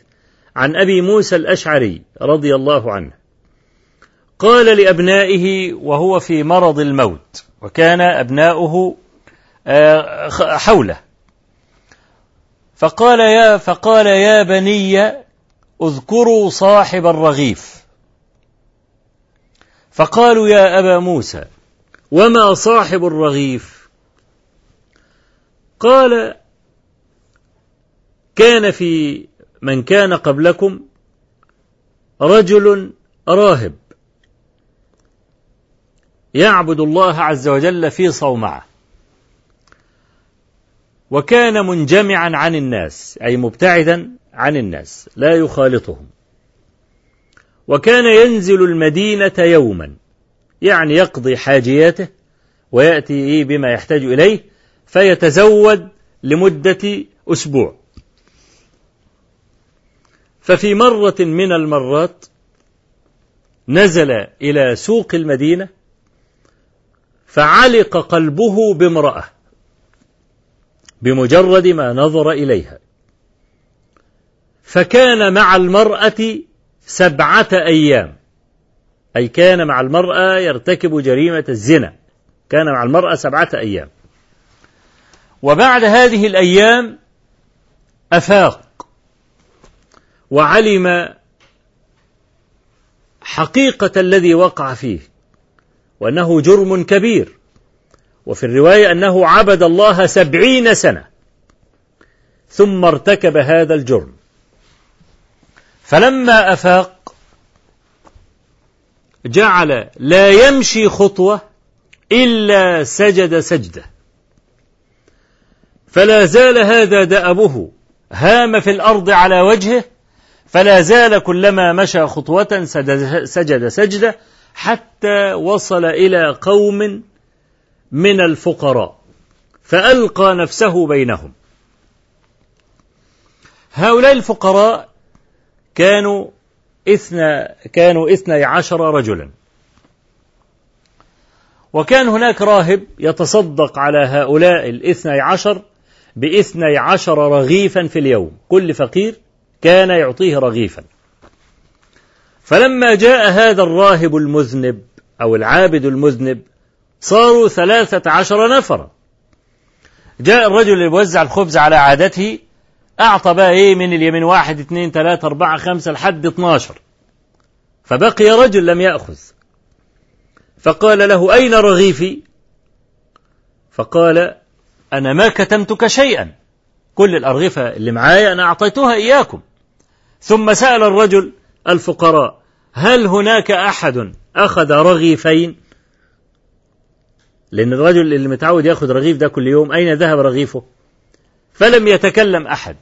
عن أبي موسى الأشعري رضي الله عنه. قال لأبنائه وهو في مرض الموت وكان أبناؤه آه، حوله. فقال يا فقال يا بني اذكروا صاحب الرغيف. فقالوا يا أبا موسى وما صاحب الرغيف؟ قال كان في من كان قبلكم رجل راهب يعبد الله عز وجل في صومعة وكان منجمعا عن الناس أي مبتعدا عن الناس لا يخالطهم. وكان ينزل المدينة يوما يعني يقضي حاجياته ويأتي بما يحتاج إليه فيتزود لمدة أسبوع. ففي مرة من المرات نزل إلى سوق المدينة فعلق قلبه بامرأة بمجرد ما نظر إليها. فكان مع المرأة سبعة أيام. أي كان مع المرأة يرتكب جريمة الزنا. كان مع المرأة سبعة أيام. وبعد هذه الأيام أفاق وعلم حقيقة الذي وقع فيه وأنه جرم كبير وفي الرواية أنه عبد الله سبعين سنة ثم ارتكب هذا الجرم. فلما أفاق جعل لا يمشي خطوة إلا سجد سجدة. فلا زال هذا دأبه. هام في الأرض على وجهه فلا زال كلما مشى خطوة سجد سجدة حتى وصل إلى قوم من الفقراء فألقى نفسه بينهم. هؤلاء الفقراء كانوا اثنى كانوا إثني عشر رجلا. وكان هناك راهب يتصدق على هؤلاء الإثني عشر باثني عشر رغيفا في اليوم. كل فقير كان يعطيه رغيفا. فلما جاء هذا الراهب المذنب أو العابد المذنب صاروا ثلاثة عشر نفرا. جاء الرجل اللي بيوزع الخبز على عادته أعطى بقى إيه من اليمين؟ واحد اثنين ثلاثة أربعة خمسة لحد اتناشر فبقي رجل لم يأخذ. فقال له أين رغيفي؟ فقال أنا ما كتمتك شيئا. كل الأرغفة اللي معايا أنا أعطيتها إياكم. ثم سأل الرجل الفقراء هل هناك أحد أخذ رغيفين؟ لأن الرجل اللي متعود يأخذ رغيف ده كل يوم أين ذهب رغيفه؟ فلم يتكلم أحد.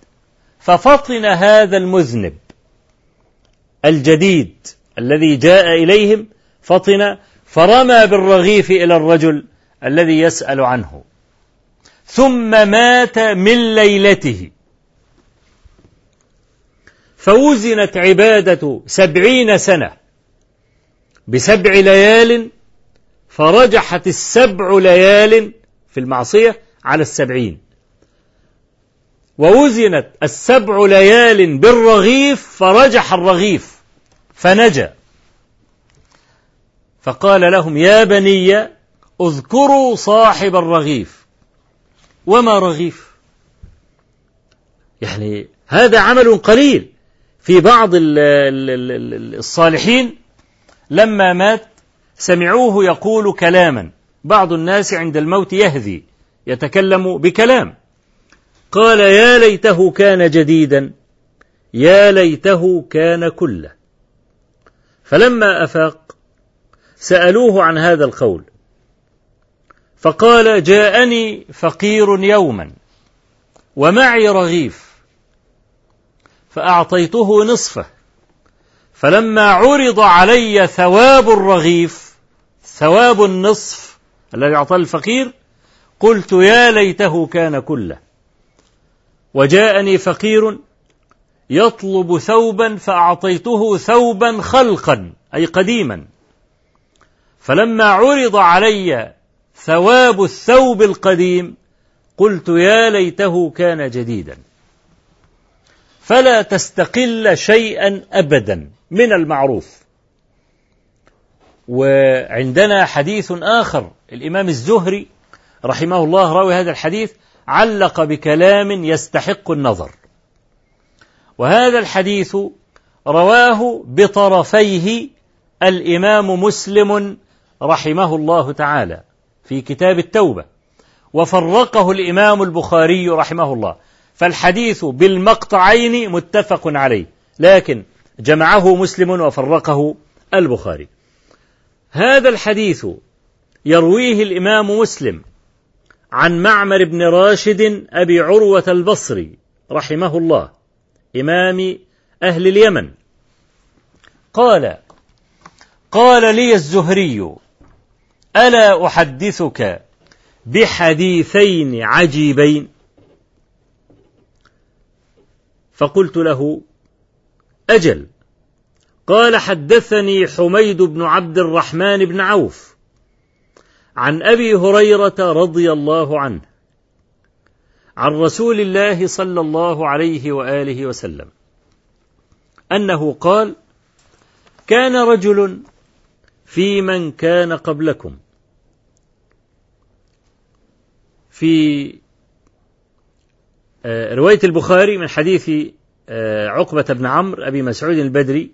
ففطن هذا المذنب الجديد الذي جاء إليهم فطن فرمى بالرغيف إلى الرجل الذي يسأل عنه. ثم مات من ليلته. فوزنت عبادة سبعين سنة. بسبع ليال فرجحت السبع ليال في المعصية على السبعين. ووزنت السبع ليال بالرغيف فرجح الرغيف فنجا. فقال لهم يا بني اذكروا صاحب الرغيف. وما رغيف. يعني هذا عمل قليل. في بعض الصالحين لما مات سمعوه يقول كلاما. بعض الناس عند الموت يهذي يتكلم بكلام. قال يا ليته كان جديدا يا ليته كان كله. فلما أفاق سألوه عن هذا القول. فقال جاءني فقير يوما ومعي رغيف فأعطيته نصفه فلما عرض علي ثواب الرغيف ثواب النصف الذي أعطاه الفقير قلت يا ليته كان كله. وجاءني فقير يطلب ثوبا فأعطيته ثوبا خلقا أي قديما. فلما عرض علي ثواب الثوب القديم. قلت يا ليته كان جديدا. فلا تستقل شيئا أبدا من المعروف. وعندنا حديث آخر. الإمام الزهري رحمه الله راوي هذا الحديث علق بكلام يستحق النظر. وهذا الحديث رواه بطرفيه الإمام مسلم رحمه الله تعالى. في كتاب التوبة. وفرقه الإمام البخاري رحمه الله. فالحديث بالمقطعين متفق عليه. لكن جمعه مسلم وفرقه البخاري. هذا الحديث يرويه الإمام مسلم عن معمر بن راشد أبي عروة البصري رحمه الله إمام أهل اليمن. قال قال لي الزهري ألا أحدثك بحديثين عجيبين؟ فقلت له أجل. قال حدثني حميد بن عبد الرحمن بن عوف عن أبي هريرة رضي الله عنه عن رسول الله صلى الله عليه وآله وسلم أنه قال كان رجل في من كان قبلكم. في آه، رواية البخاري من حديث آه، عقبة بن عمرو أبي مسعود البدري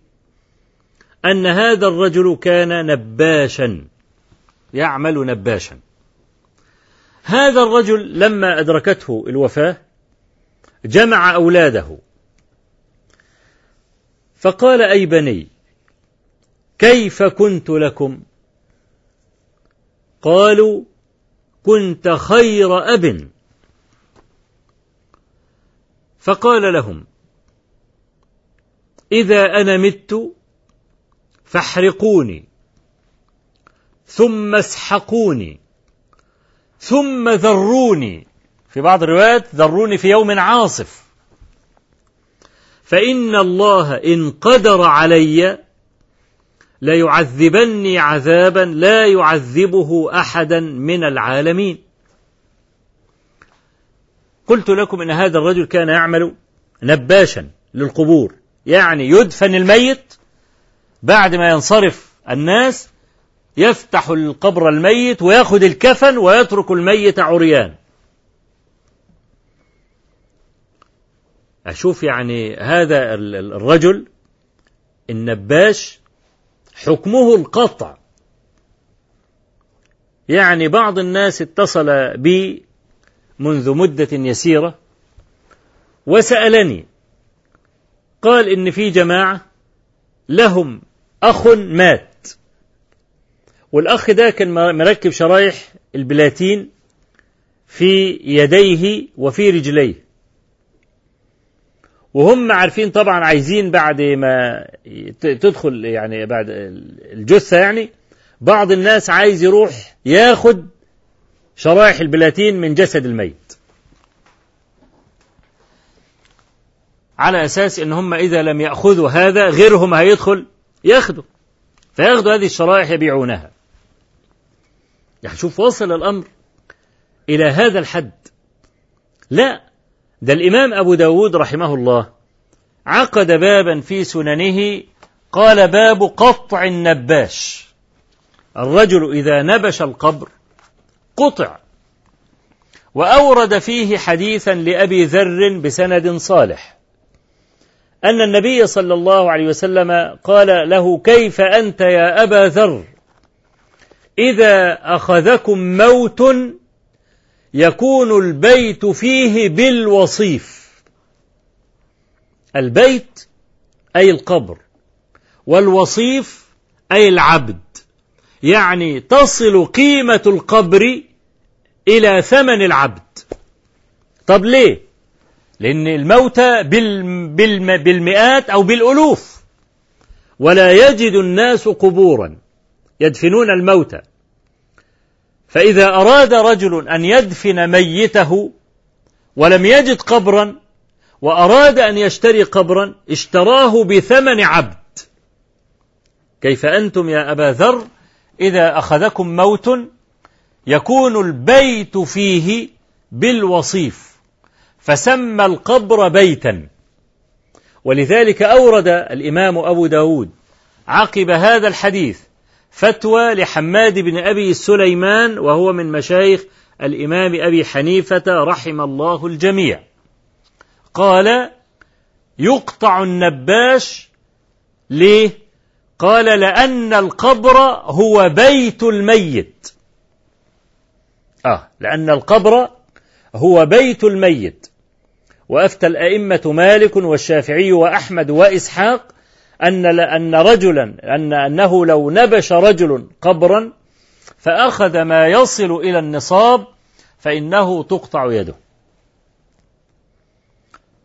أن هذا الرجل كان نباشا يعمل نباشا. هذا الرجل لما أدركته الوفاة جمع أولاده. فقال أي بني كيف كنت لكم؟ قالوا كنت خير أب. فقال لهم إذا أنا مت فاحرقوني ثم اسحقوني ثم ذروني. في بعض الروايات ذروني في يوم عاصف. فإن الله إن قدر علي ليعذبني عذابا لا يعذبه أحدا من العالمين. قلت لكم إن هذا الرجل كان يعمل نباشا للقبور يعني يدفن الميت. بعد ما ينصرف الناس يفتح القبر الميت ويأخذ الكفن ويترك الميت عريان. أشوف يعني هذا الرجل النباش حكمه القطع. يعني بعض الناس اتصل بي منذ مدة يسيرة وسألني قال إن في جماعة لهم أخ مات. والأخ ده كان مركب شرايح البلاتين في يديه وفي رجليه. وهم عارفين طبعا عايزين بعد ما تدخل يعني بعد الجثة يعني بعض الناس عايز يروح ياخد شرائح البلاتين من جسد الميت. على أساس إن هم إذا لم يأخذوا هذا غيرهم هيدخل ياخدوا. فياخدوا هذه الشرائح يبيعونها. يعني شوف وصل الأمر إلى هذا الحد. لا ده الإمام أبو داود رحمه الله عقد بابا في سننه قال باب قطع النباش. الرجل إذا نبش القبر قطع وأورد فيه حديثا لأبي ذر بسند صالح أن النبي صلى الله عليه وسلم قال له كيف أنت يا أبا ذر؟ إذا أخذكم موت يكون البيت فيه بالوصيف. البيت أي القبر والوصيف أي العبد. يعني تصل قيمة القبر إلى ثمن العبد. طب ليه؟ لأن الموتى بالمئات أو بالألوف. ولا يجد الناس قبورا. يدفنون الموتى. فإذا أراد رجل أن يدفن ميته ولم يجد قبرا وأراد أن يشتري قبرا اشتراه بثمن عبد. كيف أنتم يا أبا ذر؟ إذا أخذكم موت يكون البيت فيه بالوصيف فسمى القبر بيتا. ولذلك أورد الإمام أبو داود عقب هذا الحديث فتوى لحماد بن أبي سليمان وهو من مشايخ الإمام أبي حنيفة رحم الله الجميع. قال يقطع النباش ليه؟ قال لأن القبر هو بيت الميت. آه لأن القبر هو بيت الميت. وأفتى الأئمة مالك والشافعي وأحمد وإسحاق أن أن رجلا أن أنه لو نبش رجل قبرا فأخذ ما يصل إلى النصاب فإنه تقطع يده.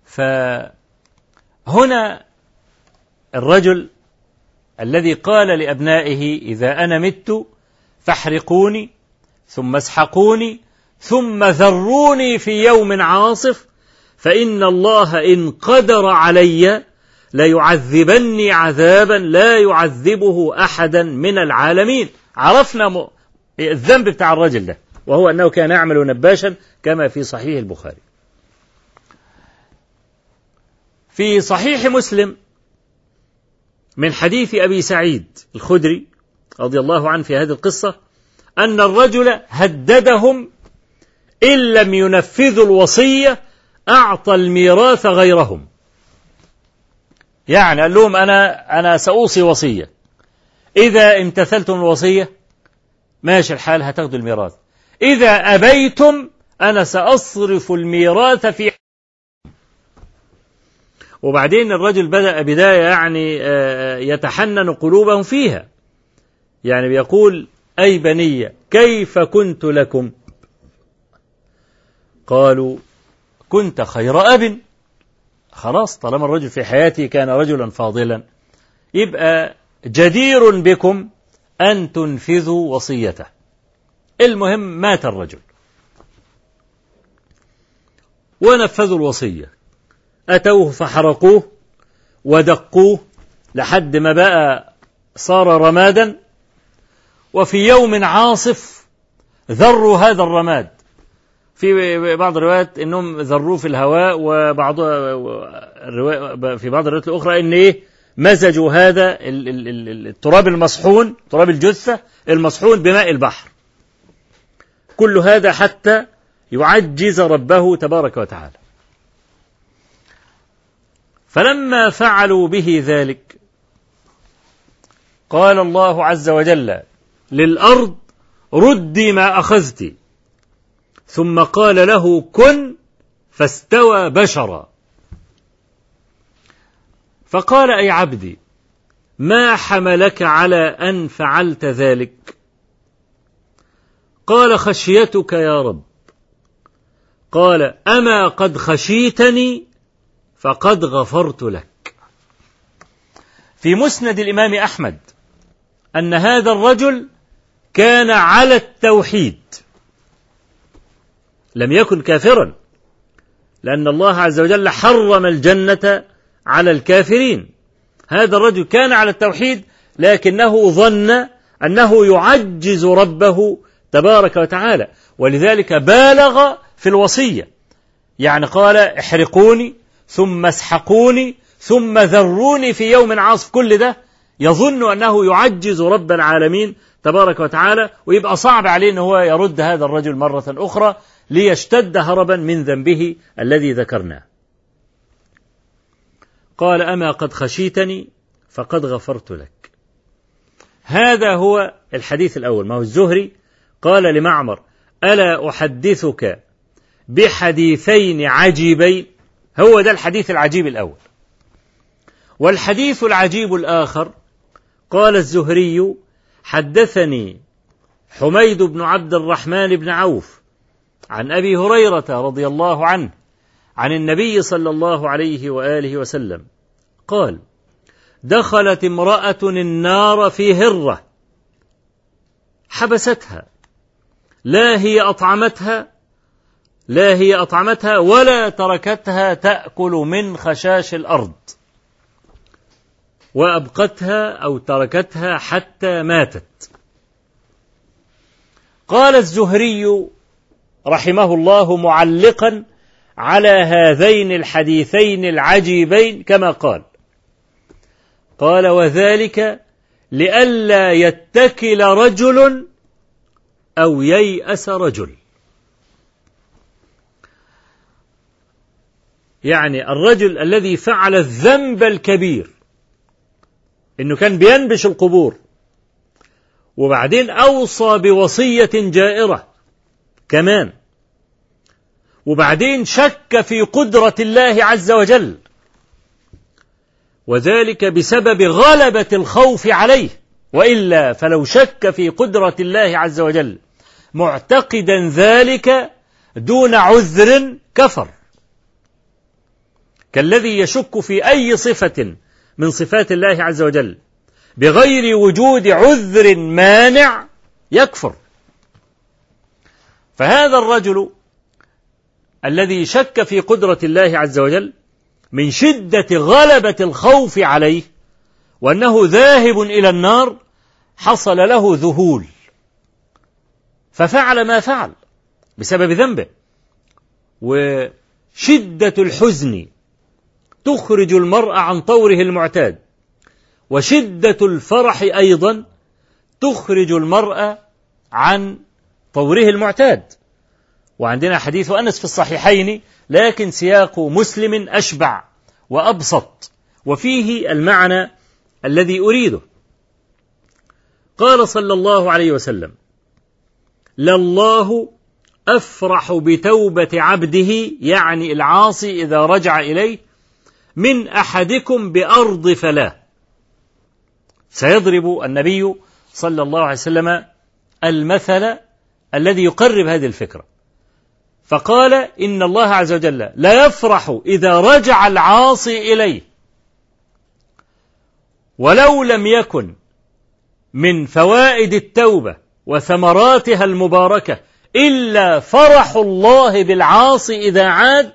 فهنا الرجل الذي قال لأبنائه إذا أنا مت فاحرقوني ثم اسحقوني ثم ذروني في يوم عاصف فإن الله إن قدر علي ليعذبني عذابا لا يعذبه أحدا من العالمين. عرفنا الذنب بتاع الرجل ده وهو أنه كان يعمل نباشا كما في صحيح البخاري. في صحيح مسلم من حديث أبي سعيد الخدري رضي الله عنه في هذه القصة أن الرجل هددهم إن لم ينفذوا الوصية أعطى الميراث غيرهم. يعني قال لهم أنا أنا سأوصي وصية. إذا امتثلتم الوصية ماشي الحال هتاخدوا الميراث. إذا أبيتم أنا سأصرف الميراث في وبعدين الرجل بدأ بداية يعني يتحنن قلوبهم فيها. يعني بيقول أي بني كيف كنت لكم؟ قالوا كنت خير أب. خلاص طالما الرجل في حياته كان رجلا فاضلا. يبقى جدير بكم أن تنفذوا وصيته. المهم مات الرجل. ونفذوا الوصية. أتوه فحرقوه ودقوه لحد ما بقى صار رمادا. وفي يوم عاصف ذروا هذا الرماد. في بعض الروايات إنهم ذروه في الهواء وبعض في بعض الروايات الأخرى إن إيه؟ مزجوا هذا التراب المصحون تراب الجثة المصحون بماء البحر. كل هذا حتى يعجز ربه تبارك وتعالى. فلما فعلوا به ذلك قال الله عز وجل للأرض ردي ما أخذت. ثم قال له كن فاستوى بشرا. فقال أي عبدي ما حملك على أن فعلت ذلك؟ قال خشيتك يا رب. قال أما قد خشيتني فقد غفرت لك. في مسند الإمام أحمد أن هذا الرجل كان على التوحيد. لم يكن كافرا. لأن الله عز وجل حرم الجنة على الكافرين. هذا الرجل كان على التوحيد لكنه ظن أنه يعجز ربه تبارك وتعالى. ولذلك بالغ في الوصية. يعني قال احرقوني ثم اسحقوني ثم ذروني في يوم عاصف. كل ده يظن أنه يعجز رب العالمين تبارك وتعالى ويبقى صعب عليه إن هو يرد هذا الرجل مرة أخرى. ليشتد هربا من ذنبه الذي ذكرناه. قال أما قد خشيتني فقد غفرت لك. هذا هو الحديث الأول. ما هو الزهري؟ قال لمعمر ألا أحدثك بحديثين عجيبين؟ هو ده الحديث العجيب الأول. والحديث العجيب الآخر قال الزهري حدثني حميد بن عبد الرحمن بن عوف عن أبي هريرة رضي الله عنه عن النبي صلى الله عليه وآله وسلم قال دخلت امرأة النار في هرة حبستها لا هي أطعمتها لا هي أطعمتها ولا تركتها تأكل من خشاش الأرض وأبقتها أو تركتها حتى ماتت. قال الزهري رحمه الله معلقا على هذين الحديثين العجيبين كما قال. قال وذلك لئلا يتكل رجل أو ييأس رجل. يعني الرجل الذي فعل الذنب الكبير إنه كان بينبش القبور وبعدين أوصى بوصية جائرة كمان. وبعدين شك في قدرة الله عز وجل. وذلك بسبب غلبة الخوف عليه. وإلا فلو شك في قدرة الله عز وجل معتقدا ذلك دون عذر كفر. كالذي يشك في أي صفة من صفات الله عز وجل بغير وجود عذر مانع يكفر. فهذا الرجل الذي شك في قدرة الله عز وجل من شدة غلبة الخوف عليه وأنه ذاهب إلى النار حصل له ذهول. ففعل ما فعل بسبب ذنبه. وشدة الحزن تخرج المرء عن طوره المعتاد. وشدة الفرح أيضا تخرج المرء عن طوره المعتاد. وعندنا حديث أنس في الصحيحين لكن سياق مسلم أشبع وأبسط وفيه المعنى الذي أريده. قال صلى الله عليه وسلم لله أفرح بتوبة عبده يعني العاصي إذا رجع إليه من أحدكم بأرض فلاه. سيضرب النبي صلى الله عليه وسلم المثل الذي يقرب هذه الفكرة. فقال إن الله عز وجل لا يفرح إذا رجع العاصي إليه. ولو لم يكن من فوائد التوبة وثمراتها المباركة إلا فرح الله بالعاصي إذا عاد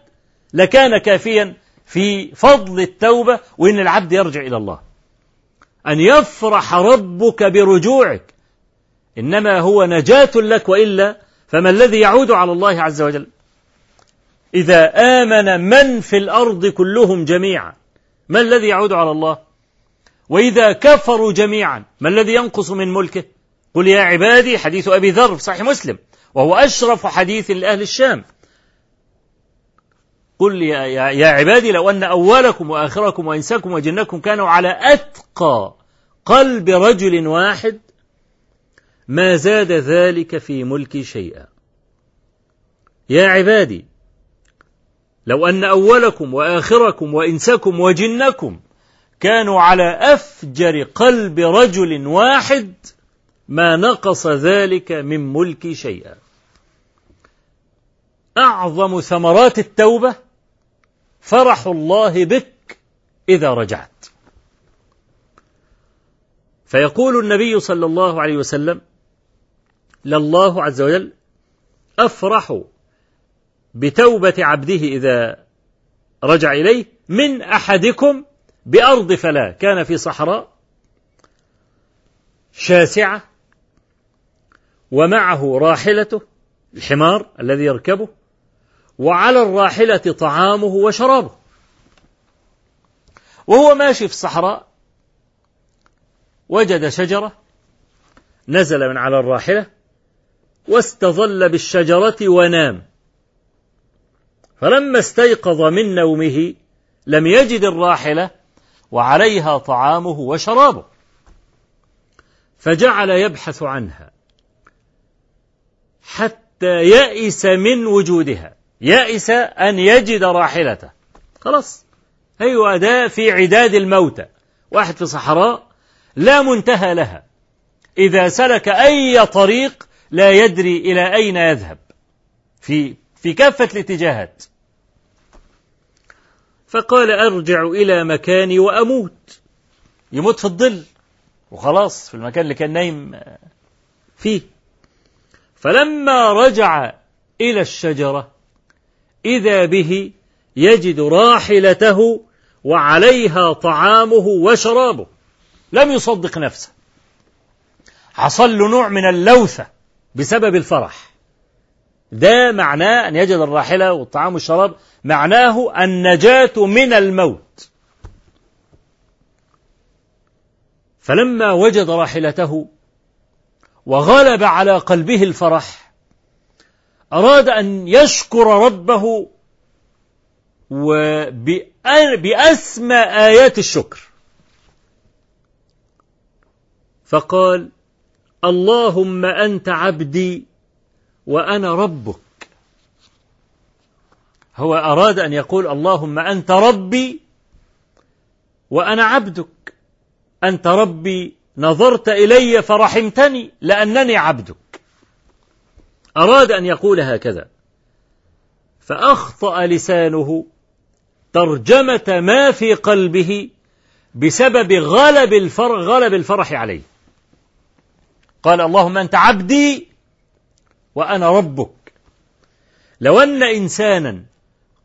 لكان كافيا في فضل التوبة وإن العبد يرجع إلى الله. أن يفرح ربك برجوعك. إنما هو نجاة لك وإلا فما الذي يعود على الله عز وجل؟ إذا آمن من في الأرض كلهم جميعا ما الذي يعود على الله؟ وإذا كفروا جميعا ما الذي ينقص من ملكه؟ قل يا عبادي حديث أبي ذر صحيح مسلم وهو أشرف حديث لأهل الشام. قل يا, يا, يا عبادي لو أن أولكم وآخركم وإنساكم وجنكم كانوا على أتقى قلب رجل واحد ما زاد ذلك في ملكي شيئا. يا عبادي لو أن أولكم وآخركم وإنسكم وجنكم كانوا على أفجر قلب رجل واحد ما نقص ذلك من ملكي شيئا. أعظم ثمرات التوبة فرح الله بك إذا رجعت. فيقول النبي صلى الله عليه وسلم لله عز وجل أفرح بتوبة عبده إذا رجع إليه من أحدكم بأرض فلا. كان في صحراء شاسعة ومعه راحلته الحمار الذي يركبه وعلى الراحلة طعامه وشرابه. وهو ماشي في الصحراء وجد شجرة نزل من على الراحلة واستظل بالشجرة ونام. فلما استيقظ من نومه لم يجد الراحلة وعليها طعامه وشرابه. فجعل يبحث عنها حتى يئس من وجودها. يئس أن يجد راحلته. خلاص. هي أداة في عداد الموتى واحد في صحراء لا منتهى لها. إذا سلك أي طريق لا يدري إلى أين يذهب. في في كافة الاتجاهات. فقال أرجع إلى مكاني وأموت. يموت في الظل. وخلاص في المكان اللي كان نايم فيه. فلما رجع إلى الشجرة إذا به يجد راحلته وعليها طعامه وشرابه. لم يصدق نفسه. حصل له نوع من اللوثة. بسبب الفرح. ده معناه أن يجد الراحلة والطعام والشراب معناه النجاة من الموت. فلما وجد راحلته وغلب على قلبه الفرح أراد أن يشكر ربه وبأسمى آيات الشكر. فقال اللهم أنت عبدي وأنا ربك. هو أراد أن يقول اللهم أنت ربي وأنا عبدك. أنت ربي نظرت إلي فرحمتني لأنني عبدك. أراد أن يقول هكذا. فأخطأ لسانه ترجمة ما في قلبه بسبب غلب الفرح, غلب الفرح عليه. قال اللهم أنت عبدي وأنا ربك. لو أن إنسانا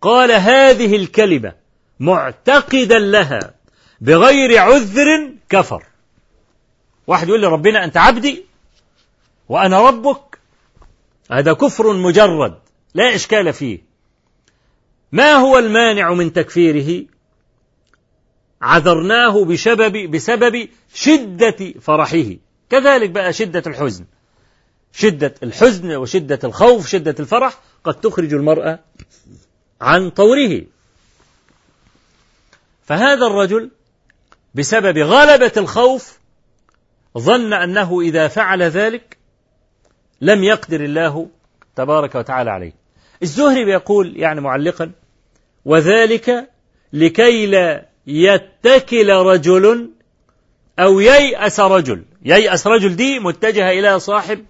قال هذه الكلمة معتقدا لها بغير عذر كفر. واحد يقول لي ربنا أنت عبدي وأنا ربك. هذا كفر مجرد لا إشكال فيه. ما هو المانع من تكفيره؟ عذرناه بسبب بسبب شدة فرحه. كذلك بقى شدة الحزن. شدة الحزن وشدة الخوف شدة الفرح قد تخرج المرأة عن طوره. فهذا الرجل بسبب غلبة الخوف ظن أنه إذا فعل ذلك لم يقدر الله تبارك وتعالى عليه. الزهري بيقول يعني معلقا وذلك لكي لا يتكل رجل أو ييأس رجل. ييأس رجل دي متجهة إلى صاحب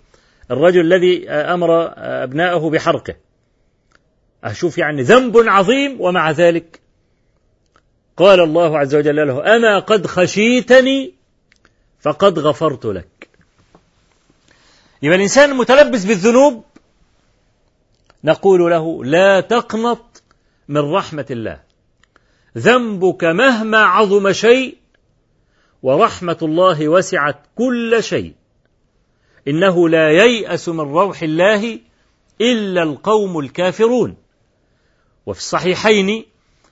الرجل الذي أمر أبناءه بحرقه أشوف يعني ذنب عظيم ومع ذلك قال الله عز وجل له أما قد خشيتني فقد غفرت لك. يبقى الإنسان المتلبس بالذنوب نقول له لا تقنط من رحمة الله. ذنبك مهما عظم شيء ورحمة الله وسعت كل شيء. إنه لا ييأس من روح الله إلا القوم الكافرون. وفي الصحيحين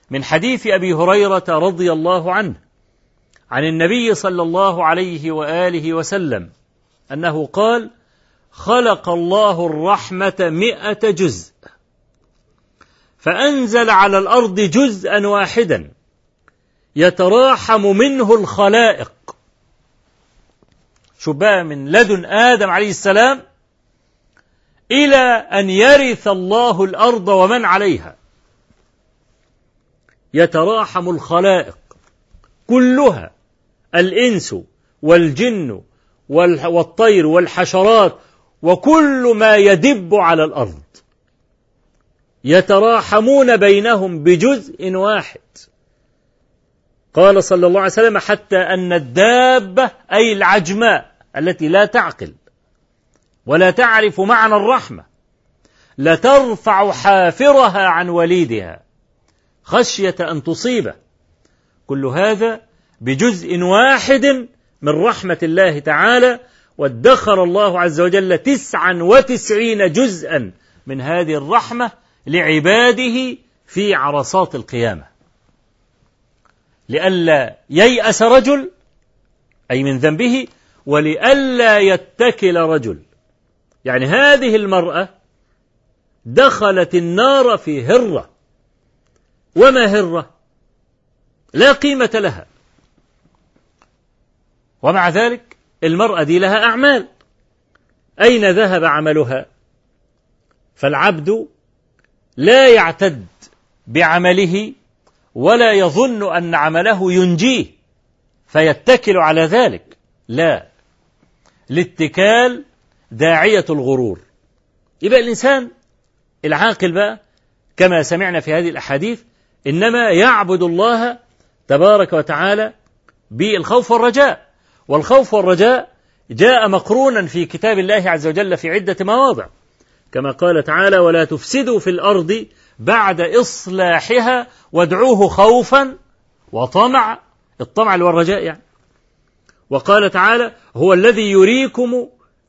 من حديث أبي هريرة رضي الله عنه عن النبي صلى الله عليه وآله وسلم أنه قال خلق الله الرحمة مئة جزء فأنزل على الأرض جزءا واحدا يتراحم منه الخلائق. بقى من لدن آدم عليه السلام؟ إلى أن يرث الله الأرض ومن عليها. يتراحم الخلائق كلها الإنس والجن والطير والحشرات وكل ما يدب على الأرض. يتراحمون بينهم بجزء واحد. قال صلى الله عليه وسلم حتى أن الدابة أي العجماء التي لا تعقل ولا تعرف معنى الرحمة لترفع حافرها عن وليدها خشية أن تصيبه. كل هذا بجزء واحد من رحمة الله تعالى وادخر الله عز وجل تسعا وتسعين جزءا من هذه الرحمة لعباده في عرصات القيامة. لئلا ييأس رجل أي من ذنبه ولئلا يتكل رجل. يعني هذه المرأة دخلت النار في هرة. وما هرة؟ لا قيمة لها. ومع ذلك المرأة دي لها أعمال. أين ذهب عملها؟ فالعبد لا يعتد بعمله ولا يظن أن عمله ينجيه فيتكل على ذلك. لا. الاتكال داعية الغرور. يبقى الإنسان العاقل بقى كما سمعنا في هذه الأحاديث إنما يعبد الله تبارك وتعالى بالخوف والرجاء. والخوف والرجاء جاء مقرونا في كتاب الله عز وجل في عدة مواضع. كما قال تعالى ولا تفسدوا في الأرض بعد إصلاحها وادعوه خوفا وطمع الطمع والرجاء يعني. وقال تعالى هو الذي يريكم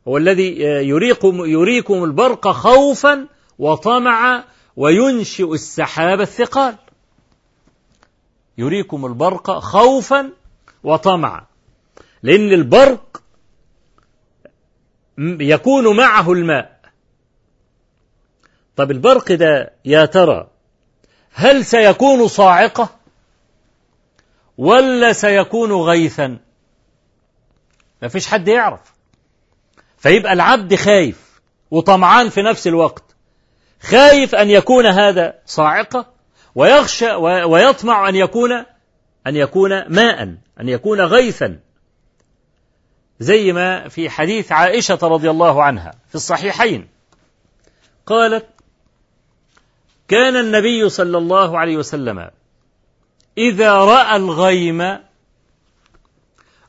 هو الذي يريكم يريكم البرق خوفا وطمعا وينشئ السحاب الثقال. يريكم البرق خوفا وطمعا لأن البرق يكون معه الماء. طب البرق ده يا ترى هل سيكون صاعقة ولا سيكون غيثا؟ ما فيش حد يعرف. فيبقى العبد خايف وطمعان في نفس الوقت خايف أن يكون هذا صاعقة ويخشى ويطمع أن يكون أن يكون ماء أن يكون غيثا. زي ما في حديث عائشة رضي الله عنها في الصحيحين. قالت كان النبي صلى الله عليه وسلم إذا رأى الغيم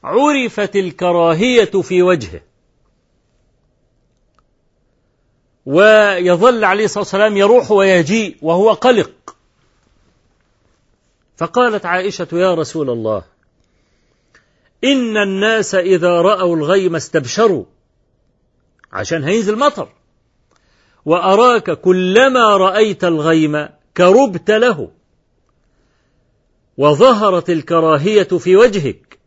عرفت الكراهية في وجهه. ويظل عليه الصلاة والسلام يروح ويجيء وهو قلق. فقالت عائشة يا رسول الله إن الناس إذا رأوا الغيم استبشروا عشان هينزل مطر. وأراك كلما رأيت الغيم كربت له. وظهرت الكراهية في وجهك.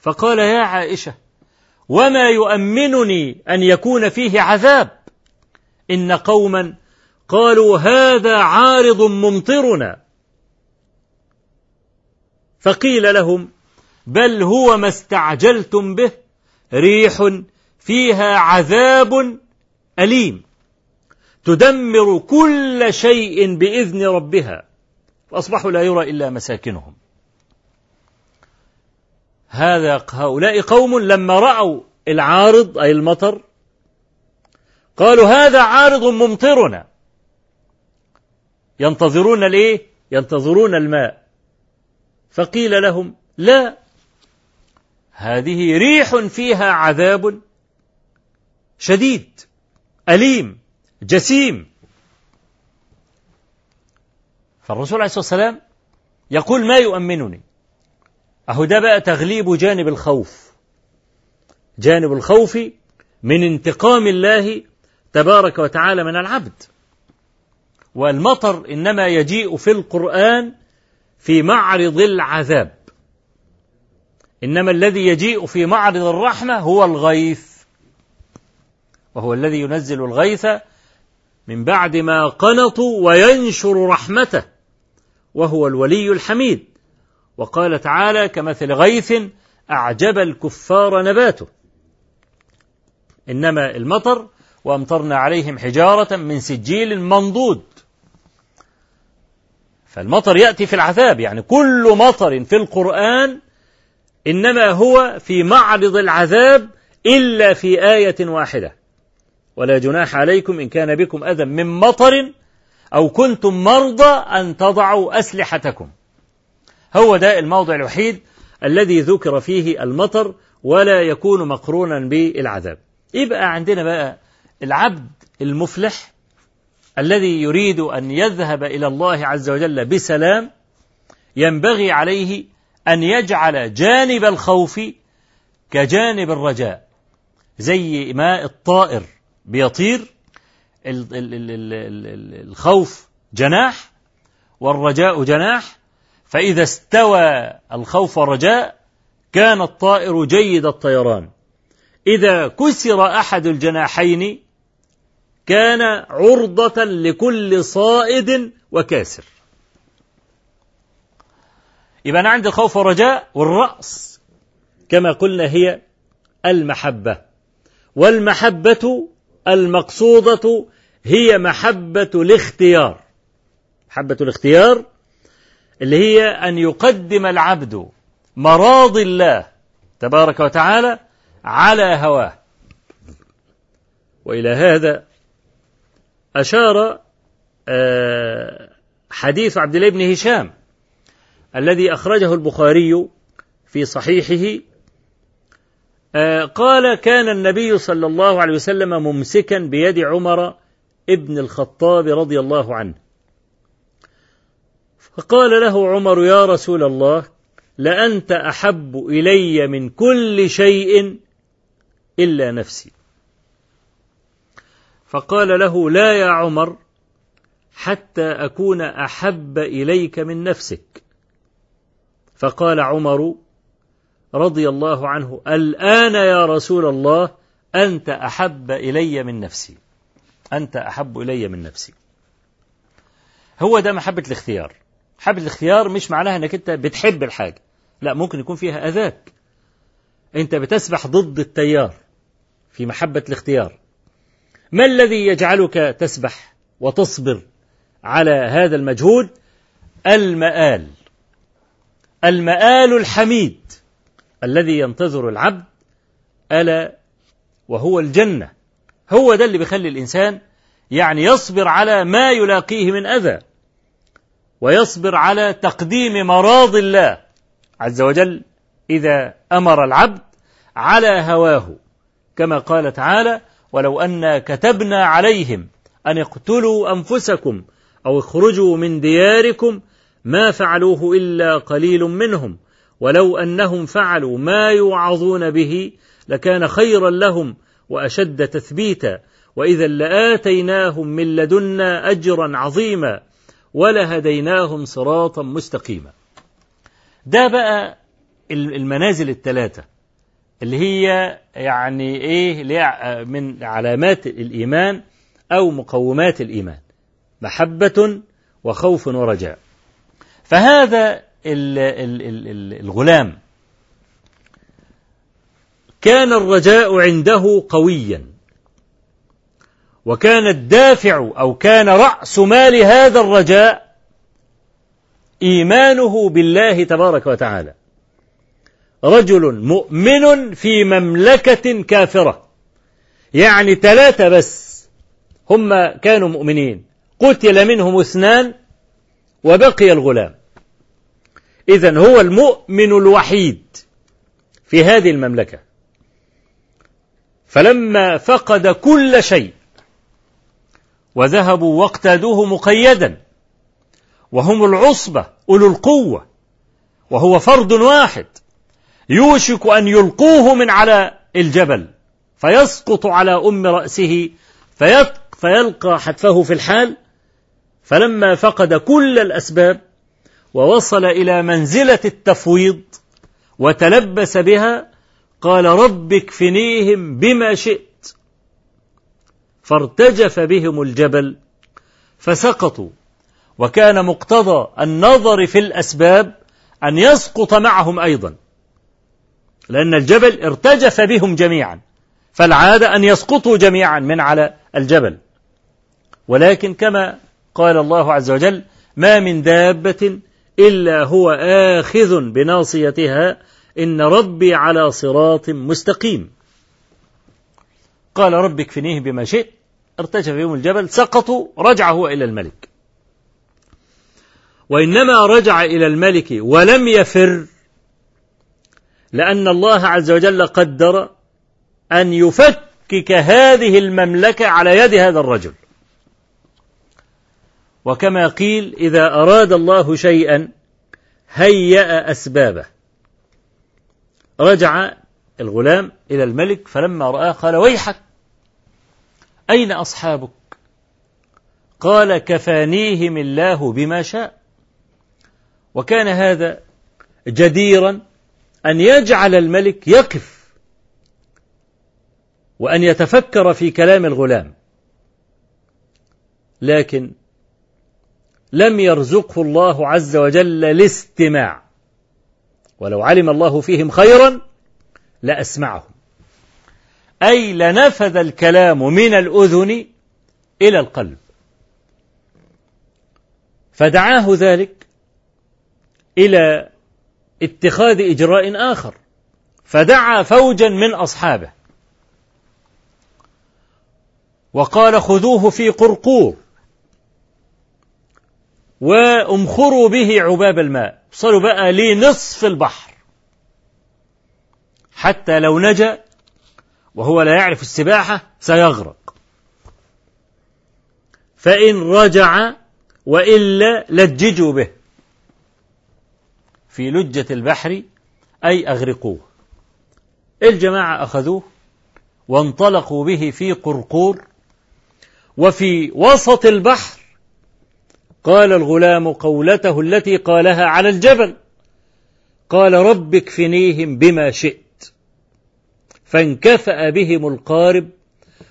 فقال يا عائشة وما يؤمنني أن يكون فيه عذاب؟ إن قوما قالوا هذا عارض ممطرنا. فقيل لهم بل هو ما استعجلتم به ريح فيها عذاب أليم. تدمر كل شيء بإذن ربها فأصبحوا لا يرى إلا مساكنهم. هذا هؤلاء قوم لما رأوا العارض أي المطر قالوا هذا عارض ممطرنا. ينتظرون الإيه؟ ينتظرون الماء. فقيل لهم لا هذه ريح فيها عذاب شديد أليم. جسيم. فالرسول عليه الصلاة والسلام يقول ما يؤمنني؟ أهو ده بقى تغليب جانب الخوف. جانب الخوف من انتقام الله تبارك وتعالى من العبد. والمطر إنما يجيء في القرآن في معرض العذاب. إنما الذي يجيء في معرض الرحمة هو الغيث. وهو الذي ينزل الغيث من بعد ما قنطوا وينشر رحمته وهو الولي الحميد. وقال تعالى كمثل غيث أعجب الكفار نباته. إنما المطر وأمطرنا عليهم حجارة من سجيل منضود. فالمطر يأتي في العذاب يعني كل مطر في القرآن إنما هو في معرض العذاب إلا في آية واحدة. ولا جناح عليكم إن كان بكم أذى من مطر أو كنتم مرضى أن تضعوا أسلحتكم. هو ده الموضع الوحيد الذي ذكر فيه المطر ولا يكون مقرونا بالعذاب. يبقى عندنا بقى العبد المفلح الذي يريد أن يذهب إلى الله عز وجل بسلام ينبغي عليه أن يجعل جانب الخوف كجانب الرجاء زي ما الطائر. بيطير الخوف جناح والرجاء جناح فإذا استوى الخوف والرجاء كان الطائر جيد الطيران. إذا كسر أحد الجناحين كان عرضة لكل صائد وكاسر. يبقى أنا عندي الخوف والرجاء والرأس كما قلنا هي المحبة. والمحبة المقصودة هي محبة الاختيار. محبة الاختيار اللي هي أن يقدم العبد مراضي الله تبارك وتعالى على هواه. وإلى هذا أشار آه، حديث عبد الله بن هشام الذي أخرجه البخاري في صحيحه قال كان النبي صلى الله عليه وسلم ممسكا بيد عمر ابن الخطاب رضي الله عنه. فقال له عمر يا رسول الله لأنت أحب إلي من كل شيء إلا نفسي. فقال له لا يا عمر حتى أكون أحب إليك من نفسك. فقال عمر رضي الله عنه الآن يا رسول الله أنت أحب إلي من نفسي. أنت أحب إلي من نفسي. هو ده محبة الاختيار. محبة الاختيار مش معناها إنك أنت بتحب الحاجة. لا ممكن يكون فيها أذاك. أنت بتسبح ضد التيار في محبة الاختيار. ما الذي يجعلك تسبح وتصبر على هذا المجهود؟ المآل. المآل الحميد. الذي ينتظر العبد ألا وهو الجنة. هو ده اللي بيخلي الإنسان يعني يصبر على ما يلاقيه من أذى ويصبر على تقديم مراض الله عز وجل إذا أمر العبد على هواه. كما قال تعالى ولو أنا كتبنا عليهم أن اقتلوا أنفسكم أو اخرجوا من دياركم ما فعلوه إلا قليل منهم ولو أنهم فعلوا ما يوعظون به لكان خيرا لهم وأشد تثبيتا وإذا لآتيناهم من لدنا أجرا عظيما ولهديناهم صراطا مستقيما. ده بقى المنازل الثلاثة اللي هي يعني إيه من علامات الإيمان أو مقومات الإيمان. محبة وخوف ورجاء. فهذا الغلام. كان الرجاء عنده قويا. وكان الدافع أو كان رأس مال هذا الرجاء إيمانه بالله تبارك وتعالى. رجل مؤمن في مملكة كافرة. يعني ثلاثة بس. هم كانوا مؤمنين. قتل منهم اثنان وبقي الغلام. اذا هو المؤمن الوحيد في هذه المملكة. فلما فقد كل شيء وذهبوا واقتادوه مقيدا وهم العصبة أولو القوة وهو فرد واحد يوشك أن يلقوه من على الجبل فيسقط على أم رأسه فيلقى حتفه في الحال. فلما فقد كل الأسباب ووصل إلى منزلة التفويض وتلبس بها قال رب اكفنيهم بما شئت. فارتجف بهم الجبل فسقطوا. وكان مقتضى النظر في الأسباب أن يسقط معهم أيضا لأن الجبل ارتجف بهم جميعا فالعادة أن يسقطوا جميعا من على الجبل. ولكن كما قال الله عز وجل ما من دابة إلا هو آخذ بناصيتها إن ربي على صراط مستقيم. قال رب اكفنيه بما شئت. ارتجف يوم الجبل سقطوا رجع هو إلى الملك. وإنما رجع إلى الملك ولم يفر لأن الله عز وجل قدر أن يفكك هذه المملكة على يد هذا الرجل. وكما قيل إذا أراد الله شيئا هيأ أسبابه. رجع الغلام إلى الملك فلما رآه قال ويحك أين أصحابك؟ قال كفانيهم الله بما شاء. وكان هذا جديرا أن يجعل الملك يقف وأن يتفكر في كلام الغلام. لكن لم يرزقه الله عز وجل الاستماع ولو علم الله فيهم خيرا لأسمعهم. أي لنفذ الكلام من الأذن إلى القلب. فدعاه ذلك إلى اتخاذ إجراء آخر. فدعا فوجا من أصحابه. وقال خذوه في قرقور. وامخروا به عباب الماء. وصلوا بقى لنصف البحر. حتى لو نجا وهو لا يعرف السباحة سيغرق. فإن رجع وإلا لججوا به. في لجة البحر أي أغرقوه. الجماعة أخذوه وانطلقوا به في قرقور. وفي وسط البحر قال الغلام قولته التي قالها على الجبل. قال رب اكفنيهم بما شئت. فانكفأ بهم القارب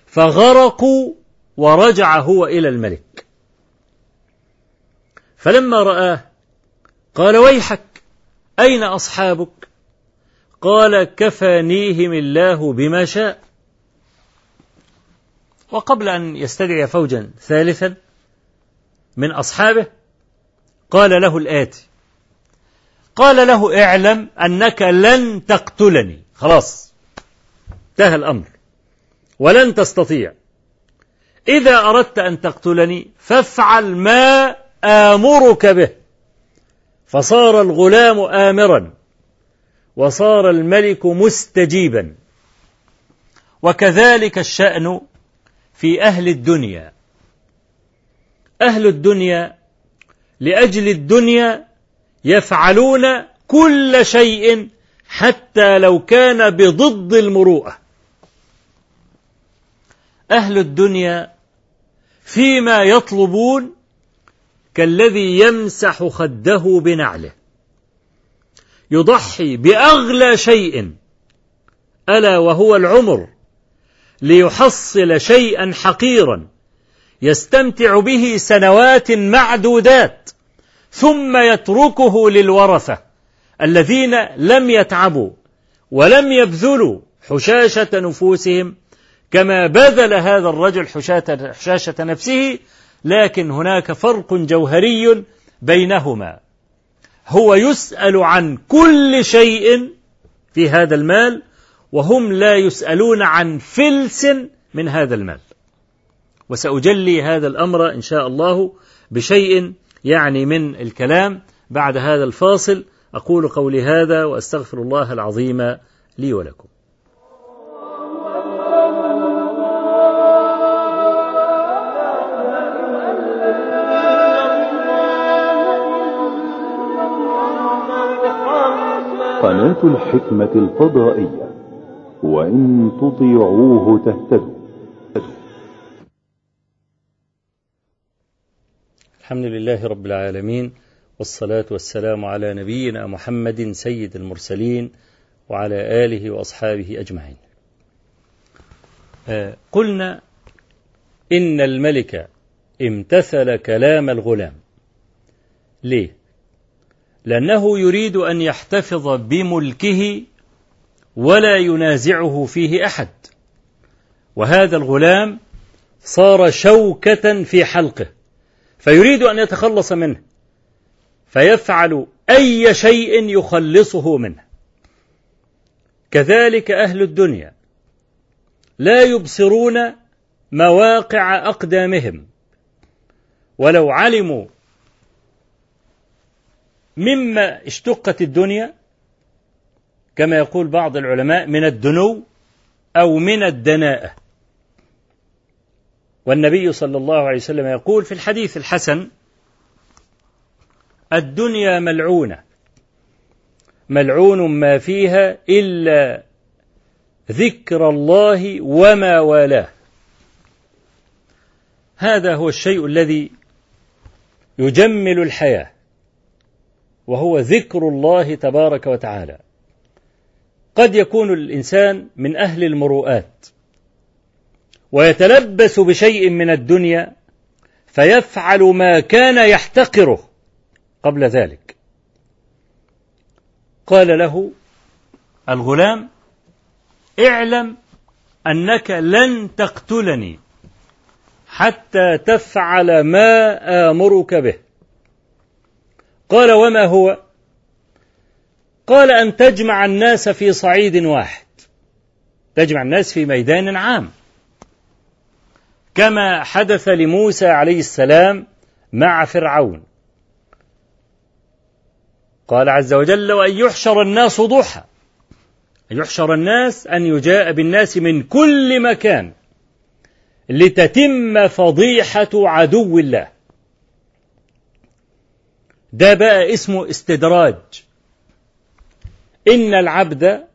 فغرقوا ورجع هو إلى الملك. فلما رآه قال ويحك أين أصحابك؟ قال كفانيهم الله بما شاء. وقبل أن يستدعي فوجا ثالثا من أصحابه قال له الآتي. قال له اعلم أنك لن تقتلني. خلاص انتهى الأمر. ولن تستطيع. إذا أردت أن تقتلني فافعل ما آمرك به. فصار الغلام آمرا وصار الملك مستجيبا. وكذلك الشأن في أهل الدنيا. أهل الدنيا لأجل الدنيا يفعلون كل شيء حتى لو كان بضد المروءة. أهل الدنيا فيما يطلبون كالذي يمسح خده بنعله يضحي بأغلى شيء ألا وهو العمر ليحصل شيئا حقيرا. يستمتع به سنوات معدودات ثم يتركه للورثة الذين لم يتعبوا ولم يبذلوا حشاشة نفوسهم كما بذل هذا الرجل حشاشة نفسه لكن هناك فرق جوهري بينهما. هو يسأل عن كل شيء في هذا المال وهم لا يسألون عن فلس من هذا المال. وسأجلي هذا الأمر إن شاء الله بشيء يعني من الكلام بعد هذا الفاصل. أقول قولي هذا وأستغفر الله العظيم لي ولكم. قناة الحكمة الفضائية. وإن تطيعوه تهتدوا. الحمد لله رب العالمين والصلاة والسلام على نبينا محمد سيد المرسلين وعلى آله وأصحابه أجمعين. آه قلنا إن الملك امتثل كلام الغلام. ليه؟ لأنه يريد أن يحتفظ بملكه ولا ينازعه فيه أحد. وهذا الغلام صار شوكة في حلقه. فيريد أن يتخلص منه. فيفعل أي شيء يخلصه منه. كذلك أهل الدنيا لا يبصرون مواقع أقدامهم. ولو علموا مما اشتقت الدنيا كما يقول بعض العلماء من الدنو أو من الدناءة. والنبي صلى الله عليه وسلم يقول في الحديث الحسن الدنيا ملعونة ملعون ما فيها إلا ذكر الله وما والاه. هذا هو الشيء الذي يجمل الحياة وهو ذكر الله تبارك وتعالى. قد يكون الإنسان من أهل المروءات. ويتلبس بشيء من الدنيا فيفعل ما كان يحتقره قبل ذلك. قال له الغلام اعلم أنك لن تقتلني حتى تفعل ما آمرك به. قال وما هو؟ قال أن تجمع الناس في صعيد واحد. تجمع الناس في ميدان عام. كما حدث لموسى عليه السلام مع فرعون. قال عز وجل وأن يحشر الناس ضحى. أن يحشر الناس أن يجاء بالناس من كل مكان لتتم فضيحة عدو الله. ده بقى اسمه استدراج. إن العبد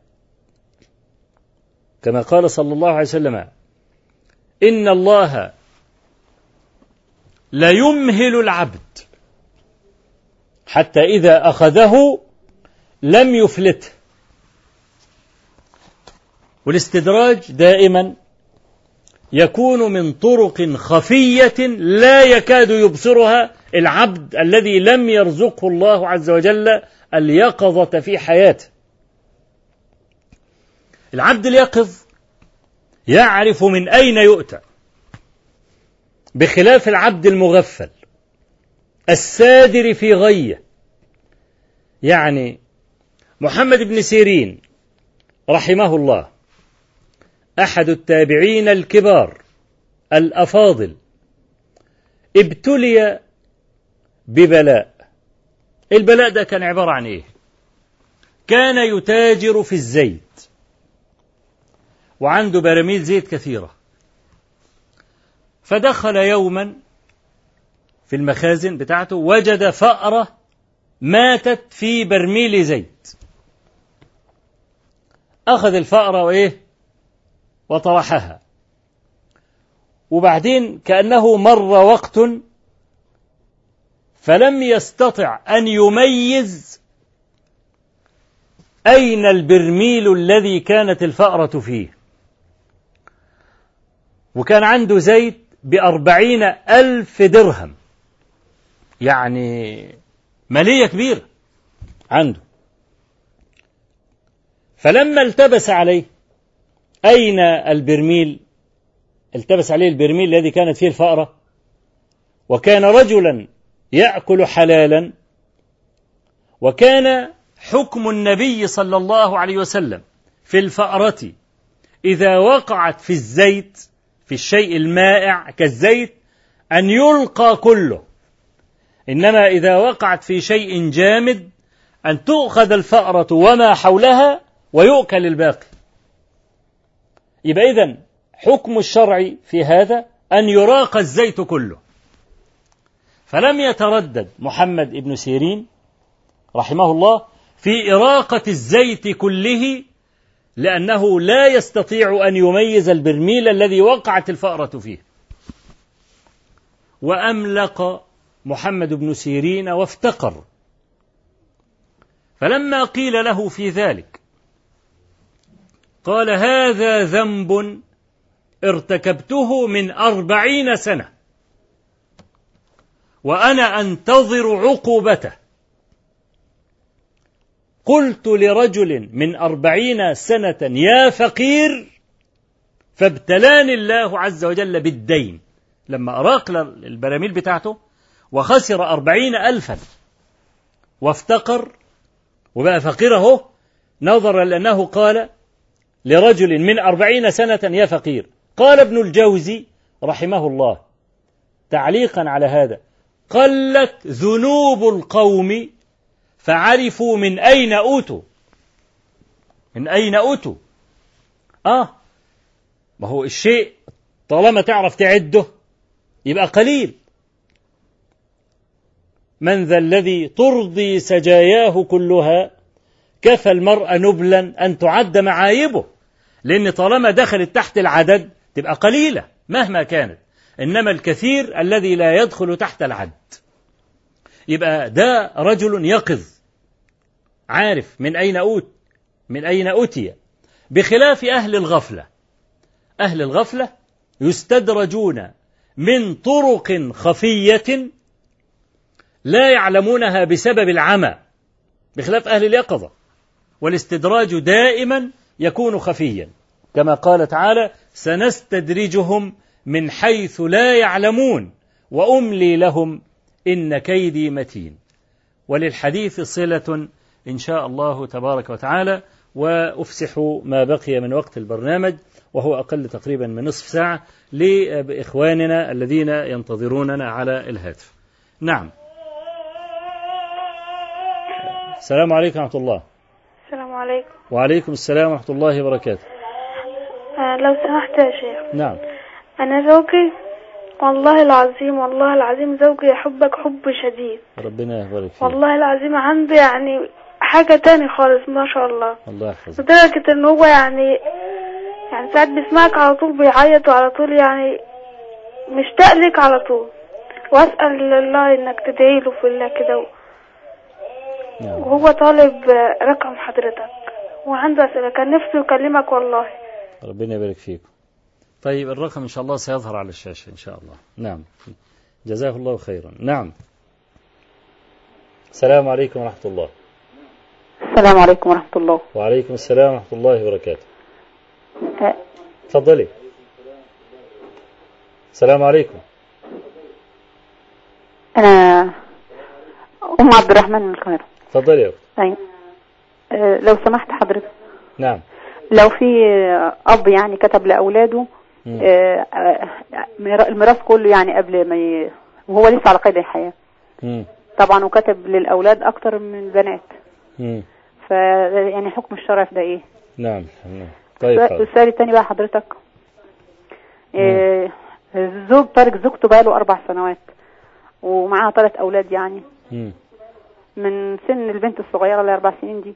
كما قال صلى الله عليه وسلم إن الله ليمهل العبد حتى إذا أخذه لم يفلته. والاستدراج دائما يكون من طرق خفية لا يكاد يبصرها العبد الذي لم يرزقه الله عز وجل اليقظة في حياته. العبد اليقظ يعرف من أين يؤتى. بخلاف العبد المغفل السادر في غية. يعني محمد بن سيرين رحمه الله أحد التابعين الكبار الأفاضل ابتلي ببلاء. البلاء ده كان عبارة عن إيه؟ كان يتاجر في الزيت. وعنده براميل زيت كثيرة. فدخل يوما في المخازن بتاعته وجد فأرة ماتت في برميل زيت. أخذ الفأرة وإيه؟ وطرحها. وبعدين كأنه مر وقت فلم يستطع أن يميز أين البرميل الذي كانت الفأرة فيه. وكان عنده زيت بأربعين ألف درهم. يعني مالية كبيرة. عنده. فلما التبس عليه أين البرميل؟ التبس عليه البرميل الذي كانت فيه الفأرة. وكان رجلا يأكل حلالا. وكان حكم النبي صلى الله عليه وسلم في الفأرة. إذا وقعت في الزيت في الشيء المائع كالزيت أن يلقى كله. إنما إذا وقعت في شيء جامد أن تؤخذ الفأرة وما حولها ويؤكل الباقي. يبقى إذن حكم الشرع في هذا أن يراق الزيت كله. فلم يتردد محمد بن سيرين رحمه الله في إراقة الزيت كله لأنه لا يستطيع أن يميز البرميل الذي وقعت الفأرة فيه. وأملق محمد بن سيرين وافتقر. فلما قيل له في ذلك قال هذا ذنب ارتكبته من أربعين سنة وأنا أنتظر عقوبته. قلت لرجل من أربعين سنة يا فقير فابتلاني الله عز وجل بالدين. لما أراق البراميل بتاعته وخسر أربعين ألفا. وافتقر وبقى فقيره نظرا لأنه قال لرجل من أربعين سنة يا فقير. قال ابن الجوزي رحمه الله تعليقا على هذا قلت ذنوب القوم فعرفوا من أين أوتوا. من أين أوتوا؟ آه. ما هو الشيء طالما تعرف تعده يبقى قليل. من ذا الذي ترضي سجاياه كلها كفى المرء نبلا أن تعد معايبه. لأن طالما دخلت تحت العدد تبقى قليلة مهما كانت. إنما الكثير الذي لا يدخل تحت العد. يبقى ده رجل يقظ. عارف من أين أوت من أين أتي بخلاف أهل الغفلة. أهل الغفلة يستدرجون من طرق خفية لا يعلمونها بسبب العمى. بخلاف أهل اليقظة. والاستدراج دائما يكون خفيا. كما قال تعالى سنستدرجهم من حيث لا يعلمون وأملي لهم إن كيدي متين. وللحديث صلة إن شاء الله تبارك وتعالى وأفسح ما بقي من وقت البرنامج وهو أقل تقريبا من نصف ساعة لإخواننا الذين ينتظروننا على الهاتف. نعم. السلام عليكم ورحمة الله. السلام عليكم. وعليكم السلام ورحمة الله وبركاته. آه لو سمحت يا شيخ. نعم. أنا زوجي والله العظيم والله العظيم زوجي يحبك حب شديد. ربنا يبارك فيك. والله العظيم عنده يعني حاجة تاني خالص ما شاء الله. الله يحفظك. لدرجة إن هو يعني يعني ساعات بيسمعك على طول بيعيط وعلى طول يعني مشتاق لك على طول. وأسأل الله إنك تدعي له في الله كده. نعم. وهو طالب رقم حضرتك. وعنده أسئلة. كان نفسه يكلمك والله. ربنا يبارك فيكم طيب الرقم إن شاء الله سيظهر على الشاشة إن شاء الله. نعم. جزاه الله خيرا. نعم. السلام عليكم ورحمة الله. السلام عليكم ورحمة الله. وعليكم السلام ورحمة الله وبركاته. تفضلي. السلام عليكم. أنا أم عبد الرحمن من القاهرة. تفضلي يا أيوة لو سمحت حضرتك. نعم. لو في أب يعني كتب لأولاده. أه، أه، ميرا- الميراث كله يعني قبل ما ي... وهو لسه على قيد الحياة. مم. طبعا وكتب للأولاد أكتر من البنات. ف يعني حكم الشرع في ده إيه؟ نعم نعم. طيب. السؤال التاني بقى حضرتك آه، الزوج تارك زوجته بقاله أربع سنوات ومعاها ثلاث أولاد يعني مم. من سن البنت الصغيرة اللي أربع سنين دي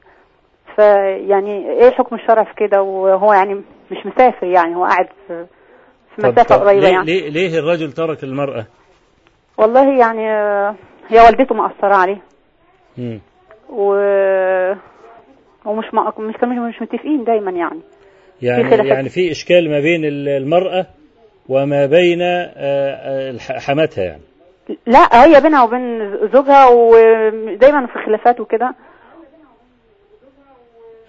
فيعني إيه حكم الشرع في كده وهو يعني مش مسافر يعني هو قاعد في في قريبة ليه, يعني ليه, ليه الرجل ترك المرأة والله يعني آه، هي والدته مأثرة عليه مم. و ومش مع... مش مش متفقين دايما يعني. يعني خلافات. يعني في إشكال ما بين ال- المرأة وما بين آه، آه، حماتها يعني. لا هي بينها وبين زوجها ودايما في خلافات وكده.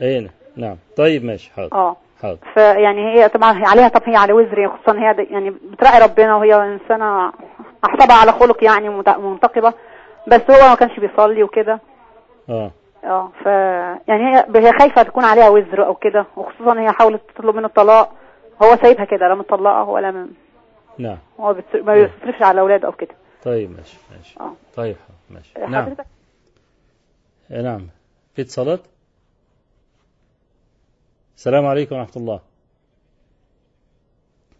أين نعم. طيب ماشي. حاضر. آه. حاضر. فيعني هي طبعا هي عليها طب هي على وزر خصوصا هي يعني بتراعي ربنا وهي إنسانة احسبها على خلق يعني منتقبة. بس هو ما كانش بيصلي وكده. آه. آه ف يعني هي هي خايفة تكون عليها وزر أو كده وخصوصا هي حاولت تطلب منه الطلاق. هو سايبها كده لا مطلقه ولا. نعم. هو بت... ما بيصرفش على اولاده أو كده. طيب ماشي ماشي. آه. طيب ماشي. نعم. حضرتك آه، نعم. في اتصالات؟ السلام عليكم ورحمة الله.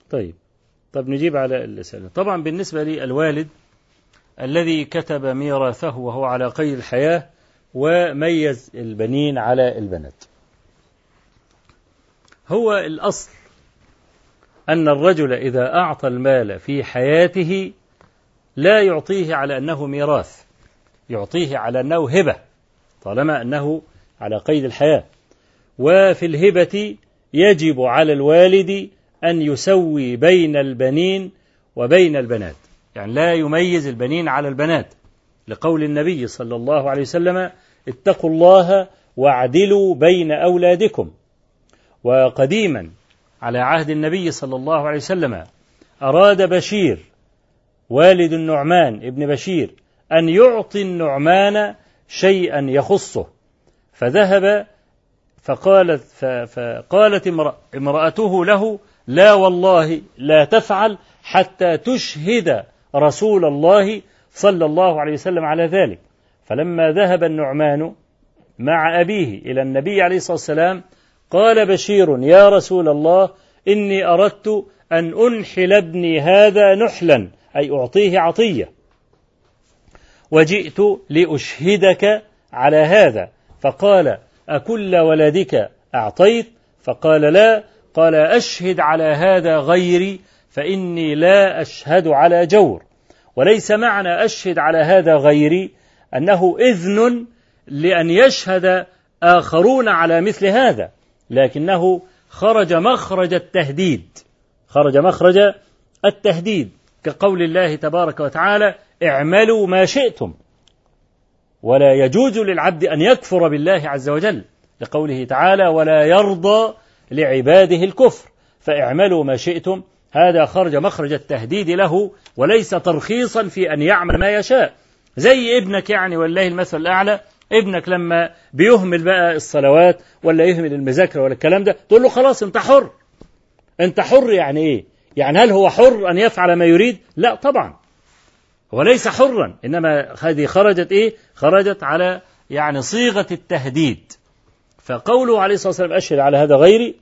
طيب طب نجيب على الأسئلة. طبعا بالنسبة لي الوالد الذي كتب ميراثه وهو على قيد الحياة وميز البنين على البنات. هو الأصل أن الرجل إذا أعطى المال في حياته لا يعطيه على أنه ميراث يعطيه على أنه هبة طالما أنه على قيد الحياة. وفي الهبة يجب على الوالد أن يسوي بين البنين وبين البنات. يعني لا يميز البنين على البنات لقول النبي صلى الله عليه وسلم اتقوا الله واعدلوا بين أولادكم. وقديما على عهد النبي صلى الله عليه وسلم أراد بشير والد النعمان ابن بشير أن يعطي النعمان شيئا يخصه. فذهب فقالت فقالت امرأ- امرأته له لا والله لا تفعل حتى تشهد رسول الله صلى الله عليه وسلم على ذلك. فلما ذهب النعمان مع أبيه إلى النبي عليه الصلاة والسلام قال بشير يا رسول الله إني أردت أن أنحل ابني هذا نحلا أي أعطيه عطية. وجئت لأشهدك على هذا. فقال أكل ولدك أعطيت؟ فقال لا. قال أشهد على هذا غيري فإني لا أشهد على جور. وليس معنى أشهد على هذا غيري أنه إذن لأن يشهد آخرون على مثل هذا لكنه خرج مخرج التهديد خرج مخرج التهديد كقول الله تبارك وتعالى اعملوا ما شئتم. ولا يجوز للعبد أن يكفر بالله عز وجل لقوله تعالى ولا يرضى لعباده الكفر فاعملوا ما شئتم. هذا خرج مخرج التهديد له وليس ترخيصا في أن يعمل ما يشاء. زي ابنك يعني والله المثل الأعلى. ابنك لما بيهمل بقى الصلوات ولا يهمل المذاكرة ولا الكلام ده تقول له خلاص أنت حر. أنت حر يعني إيه؟ يعني هل هو حر أن يفعل ما يريد؟ لا طبعا. هو ليس حرا إنما هذه خرجت إيه؟ خرجت على يعني صيغة التهديد. فقوله عليه الصلاة والسلام أشهد على هذا غيري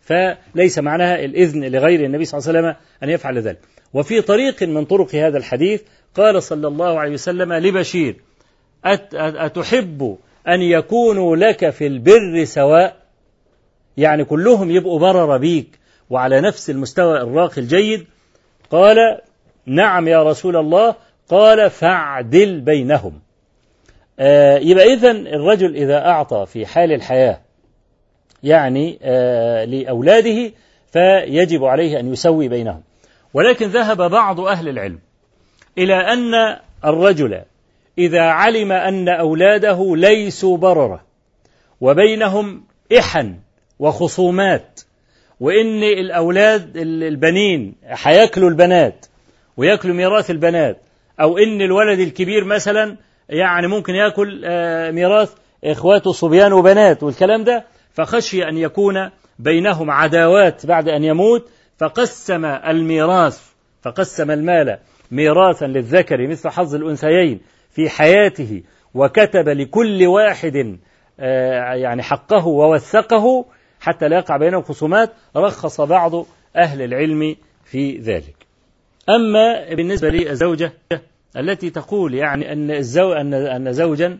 فليس معناها الإذن لغير النبي صلى الله عليه وسلم أن يفعل ذلك. وفي طريق من طرق هذا الحديث قال صلى الله عليه وسلم لبشير أت أتحب أن يكونوا لك في البر سواء؟ يعني كلهم يبقوا برر بيك وعلى نفس المستوى الراقي الجيد؟ قال نعم يا رسول الله. قال فاعدل بينهم. آه يبقى إذن الرجل إذا أعطى في حال الحياة يعني آه لأولاده فيجب عليه أن يسوي بينهم. ولكن ذهب بعض أهل العلم إلى أن الرجل إذا علم أن أولاده ليسوا بررة وبينهم إحن وخصومات وإن الأولاد البنين هياكلوا البنات وياكلوا ميراث البنات أو إن الولد الكبير مثلا يعني ممكن يأكل آه، ميراث إخواته صبيان وبنات والكلام ده فخشي أن يكون بينهم عداوات بعد أن يموت فقسم الميراث فقسم المال ميراثا للذكر مثل حظ الأنثيين في حياته وكتب لكل واحد آه، يعني حقه ووثقه حتى لا يقع بينهم خصومات رخص بعض أهل العلم في ذلك. أما بالنسبة للزوجة التي تقول يعني أن الزو أن أن زوجا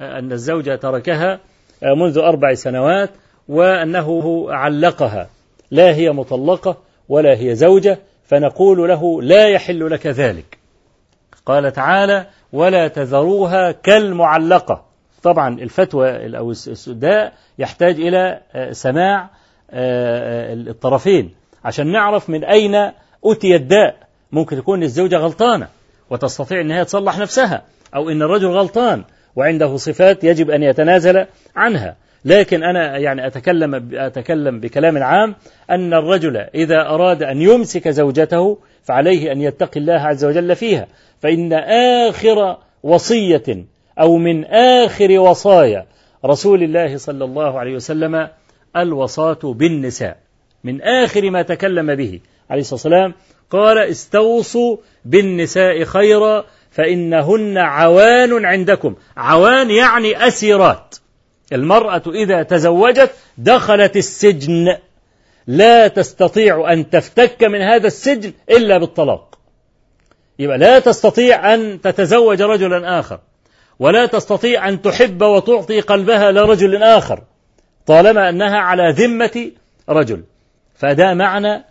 أن الزوجة تركها منذ أربع سنوات وأنه علقها. لا هي مطلقة ولا هي زوجة فنقول له لا يحل لك ذلك. قال تعالى ولا تذروها كالمعلقة. طبعا الفتوى أو ده يحتاج إلى سماع الطرفين عشان نعرف من أين أتي الداء. ممكن تكون الزوجة غلطانة وتستطيع أنها تصلح نفسها أو أن الرجل غلطان وعنده صفات يجب أن يتنازل عنها. لكن أنا يعني أتكلم أتكلم بكلام عام أن الرجل إذا أراد أن يمسك زوجته فعليه أن يتقي الله عز وجل فيها. فإن آخر وصية أو من آخر وصايا رسول الله صلى الله عليه وسلم الوصاة بالنساء. من آخر ما تكلم به عليه الصلاة والسلام قال استوصوا بالنساء خيرا فإنهن عوان عندكم. عوان يعني أسيرات. المرأة إذا تزوجت دخلت السجن. لا تستطيع أن تفتك من هذا السجن إلا بالطلاق. يبقى لا تستطيع أن تتزوج رجلا آخر ولا تستطيع أن تحب وتعطي قلبها لرجل آخر طالما أنها على ذمة رجل. فده معنى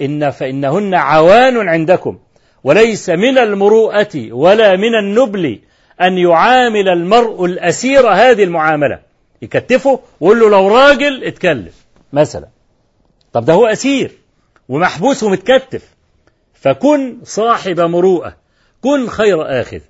إن فإنهن عوان عندكم وليس من المروءة ولا من النبل أن يعامل المرء الأسير هذه المعاملة. يكتفه ويقول له لو راجل اتكلم مثلا. طب ده هو أسير ومحبوس ومتكتف. فكن صاحب مروءة كن خير آخذ.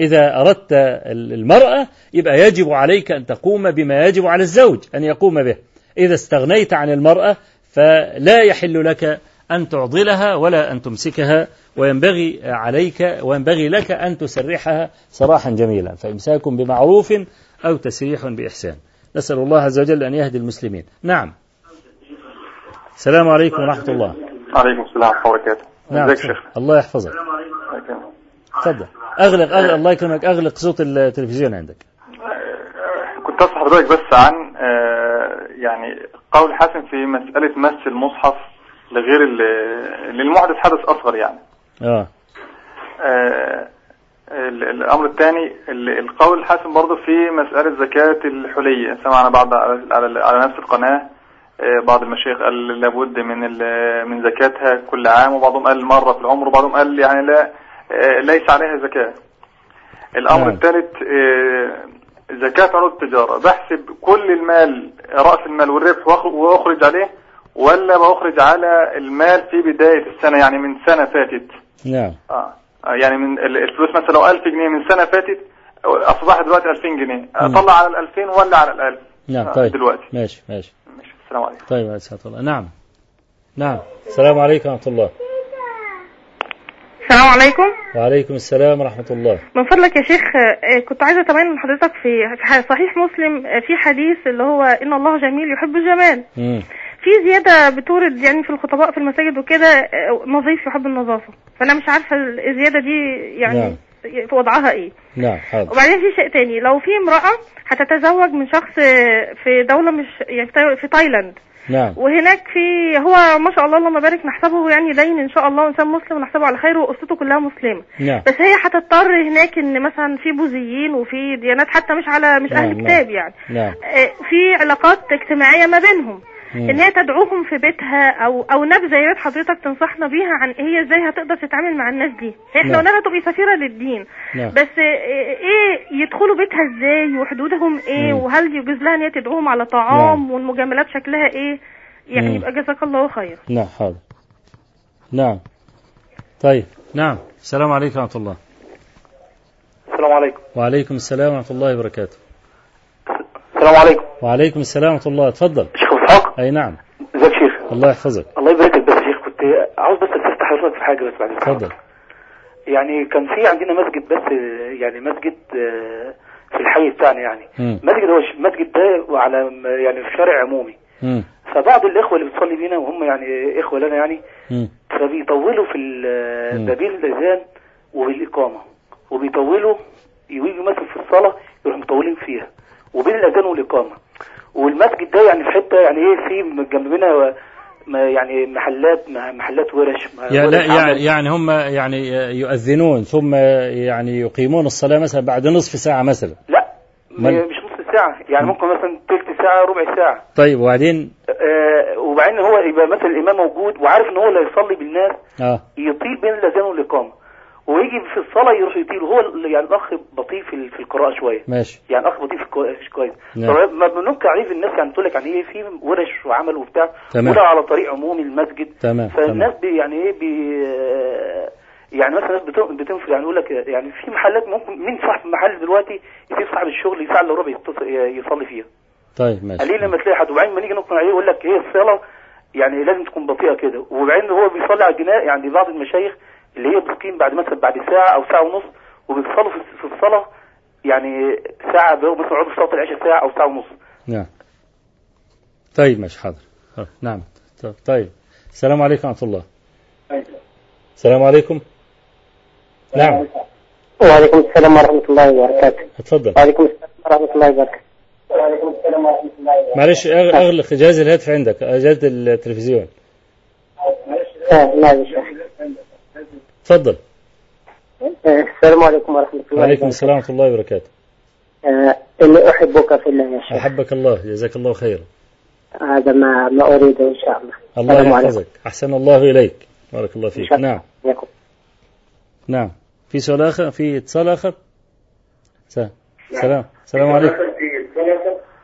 إذا أردت المرأة يبقى يجب عليك أن تقوم بما يجب على الزوج أن يقوم به. إذا استغنيت عن المرأة فلا يحل لك أن تعضلها ولا أن تمسكها وينبغي عليك وينبغي لك أن تسرحها سراحا جميلا. فإمساك بمعروف أو تسريح بإحسان. نسأل الله عز وجل أن يهدي المسلمين. نعم. السلام عليكم ورحمة الله. عليكم السلام ورحمة الله وبركاته. نعم ازيك يا شيخ؟ الله يحفظك. تفضل. أغلق أغلق الله يكرمك. أغلق صوت التلفزيون عندك. كنت أسأل حضرتك بس عن آه، يعني قول حسن في مسألة مس المصحف لغير ال- للمحدث حدث أصغر يعني. آه. آه، ال- الأمر الثاني ال- القول الحسن برضه في مسألة زكاة الحلية. سمعنا بعض على, على, نفس القناة آه، بعض المشايخ قال لابد من من زكاتها كل عام وبعضهم قال مرة في العمر وبعضهم قال يعني لا آه، ليس عليها زكاة. الأمر نعم. الثالث آه، زكاة عروض التجارة. بحسب كل المال رأس المال والربح وأخرج عليه ولا بأخرج على المال في بداية السنة يعني من سنة فاتت. نعم. آه آه، يعني من ال- الفلوس مثلا لو 1000 جنيه من سنة فاتت أصبحت دلوقتي 2000 جنيه. أطلع على ال 2000 ولا على ال 1000 نعم آه، طيب. دلوقتي. ماشي ماشي. ماشي السلام عليكم. طيب يا سعادة الله. نعم. نعم. السلام عليكم ورحمة الله. السلام عليكم. وعليكم السلام ورحمة الله. من فضلك يا شيخ آه، كنت عايزة أتبين من حضرتك في في صحيح مسلم آه، في حديث اللي هو إن الله جميل يحب الجمال. مم. في زيادة بتورد يعني في الخطباء في المساجد وكده آه، نظيف يحب النظافة. فأنا مش عارفة الزيادة دي يعني نعم. في وضعها إيه. نعم حاضر. وبعدين في شيء تاني لو في امرأة هتتزوج من شخص آه، في دولة مش يعني في تاي- في تايلاند. نعم. وهناك في هو ما شاء الله اللهم بارك نحسبه يعني دين إن شاء الله إنسان مسلم ونحسبه على خير وأسرته كلها مسلمة. نعم. بس هي هتضطر هناك إن مثلا في بوذيين وفي ديانات حتى مش على مش نعم، أهل نعم. كتاب يعني. نعم. آه، في علاقات اجتماعية ما بينهم. إن هي تدعوهم في بيتها أو أو نبذة يا ريت حضرتك تنصحنا بيها عن هي إزاي هتقدر تتعامل مع الناس دي. إحنا نعم. قلنا لها تبقي سفيرة للدين. نعم. بس إيه يدخلوا بيتها إزاي وحدودهم إيه مم. وهل يجوز لها إن هي تدعوهم على طعام نعم. والمجاملات شكلها إيه؟ يعني مم. يبقى جزاك الله خير. نعم حاضر. نعم. طيب. نعم. السلام عليكم ورحمة الله. السلام عليكم. وعليكم السلام ورحمة الله وبركاته. السلام عليكم. وعليكم السلام ورحمة الله. اتفضل شيخ اسحاق أي نعم. ازيك شيخ الله يحفظك. الله يبارك لك بس يا شيخ. كنت عاوز بس استفتح حضرتك في حاجة بس بعد. اتفضل. يعني كان في عندنا مسجد بس يعني مسجد آه، في الحي بتاعنا يعني. مم. مسجد هو المسجد ده على يعني في شارع عمومي. مم. فبعض الإخوة اللي بتصلي بينا وهم يعني إخوة لنا يعني مم. فبيطولوا في ال- مم. ما بين الأذان وبالإقامة. وبيطولوا يجوا مثلا في الصلاة يروحوا مطولين فيها. وبين الأذان والإقامة. والمسجد ده يعني في حتة يعني إيه في جنبنا ما- يعني محلات محلات ورش ورش لا. يعني يعني هم يعني يؤذنون ثم يعني يقيمون الصلاة مثلا بعد نصف ساعة مثلا. لا مش نص ساعة يعني ممكن مثلا تلت ساعة ربع ساعة. طيب وبعدين؟ آه وبعدين هو يبقى مثلا الإمام موجود وعارف إن هو اللي هيصلي بالناس آه. يطيل بين الأذان والإقامة. ويجي في الصلاة يروح يطيل هو يعني الأخ بطيء في في القراءة شوية. ماشي. يعني الأخ بطيء في مش كويس. نعم. فما بننكر عليه في الناس يعني تقول لك يعني إيه في ورش وعمل وبتاع. تمام. وده على طريق عمومي المسجد. تمام فالناس تمام بي يعني إيه بي يعني مثلا الناس بت- بتنفر يعني يقول لك يعني في محلات ممكن مين صاحب المحل دلوقتي يسيب صاحب الشغل يساعد الا ربع يصلي فيها. طيب ماشي. قليل لما تلاقي حد. وبعدين ما نيجي نقنع عليه يقول لك هي الصلاة يعني لازم تكون بطيئة كده. وبعدين هو بيصلي على الجناء يعني بعض المشايخ اللي هي بتقيم بعد مثلا بعد ساعة أو ساعة ونص وبيصلوا في في الصلاة يعني ساعة بيقعدوا مثلا في صلاة العشاء ساعة أو ساعة ونص. نعم. طيب ماشي حاضر. نعم. طيب- طيب. السلام عليكم ورحمة الله. السلام عليكم. نعم. وعليكم السلام ورحمة الله وبركاته. اتفضل. وعليكم السلام ورحمة الله وبركاته. وعليكم السلام ورحمة الله وبركاته. معلش أغ- أغلق جهاز الهاتف عندك جهاز التلفزيون. آه نعم آه، السلام عليكم ورحمة الله وعليكم السلام ورحمة الله وبركاته. آه، إني أحبك في الله يا شيخ. أحبك الله جزاك الله خيرا هذا ما ما أريده إن شاء الله. الله. يحفظك. أحسن الله إليك. بارك الله فيك. نعم. نعم. في سؤال آخر؟ في اتصال آخر؟ س- سلام. السلام عليكم.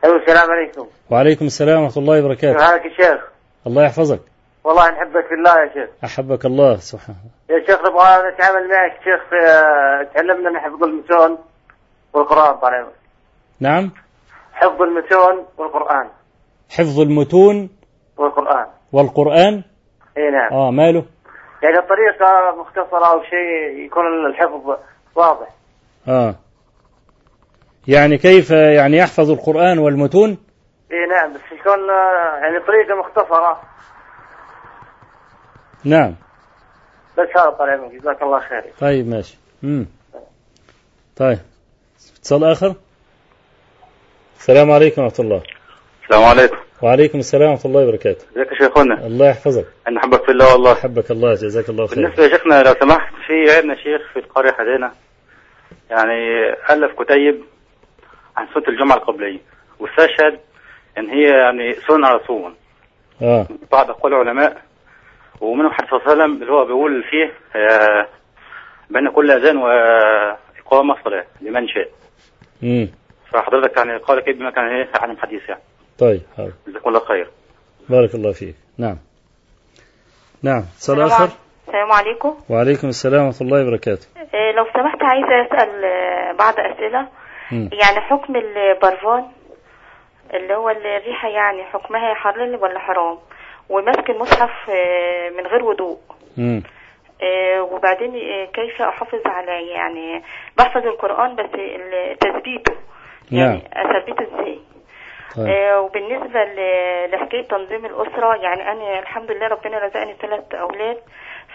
السلام عليكم. وعليكم السلام ورحمة الله كيف وبركاته حالك يا شيخ؟ الله يحفظك. والله نحبك في الله يا شيخ. أحبك الله سبحانه يا شيخ نبغى نتعامل معك شيخ في تعلمنا من حفظ المتون والقرآن طال نعم؟ حفظ المتون والقرآن. حفظ المتون والقرآن. والقرآن؟ إي نعم. آه ماله؟ يعني الطريقة مختصرة أو شيء يكون الحفظ واضح. آه. يعني كيف يعني يحفظ القرآن والمتون؟ إي نعم بس يكون آه، يعني طريقة مختصرة. نعم. بس هذا طال عمرك. جزاك الله خير. طيب ماشي. مم. طيب. اتصال آخر؟ السلام عليكم ورحمة الله. السلام عليكم. وعليكم السلام ورحمة الله وبركاته. ازيك يا شيخنا؟ الله يحفظك. أنا أحبك في الله والله. أحبك الله جزاك الله خير. بالنسبة يا شيخنا لو سمحت في عندنا شيخ في القرية حدينا يعني ألف كتيب عن سنه الجمعة القبلية. واستشهد إن هي يعني سنه رسول آه. بعض أقوال العلماء ومنهم حديث صلى الله عليه وسلم اللي هو بيقول فيه آه، بين كل أذان وإقامة صلاه لمن شاء. مم. فحضرتك يعني قال كده بما كان إيه عالم حديث يعني. طيب حاضر. جزاكم الله خير. بارك الله فيك. نعم. نعم السلام آخر عليكم. السلام عليكم. وعليكم السلام ورحمة الله وبركاته. آه، لو سمحت عايزة أسأل آه، بعض أسئلة. مم. يعني حكم البرفان اللي هو الريحة يعني حكمها حلال ولا حرام؟ ومسك المصحف آه، من غير وضوء. مم. آه، وبعدين آه، كيف أحافظ على يعني بحفظ القرآن بس تثبيته. نعم. يعني أثبته إزاي؟ طيب. آه، وبالنسبة ل- لحكاية تنظيم الأسرة يعني أنا الحمد لله ربنا رزقني ثلاث أولاد.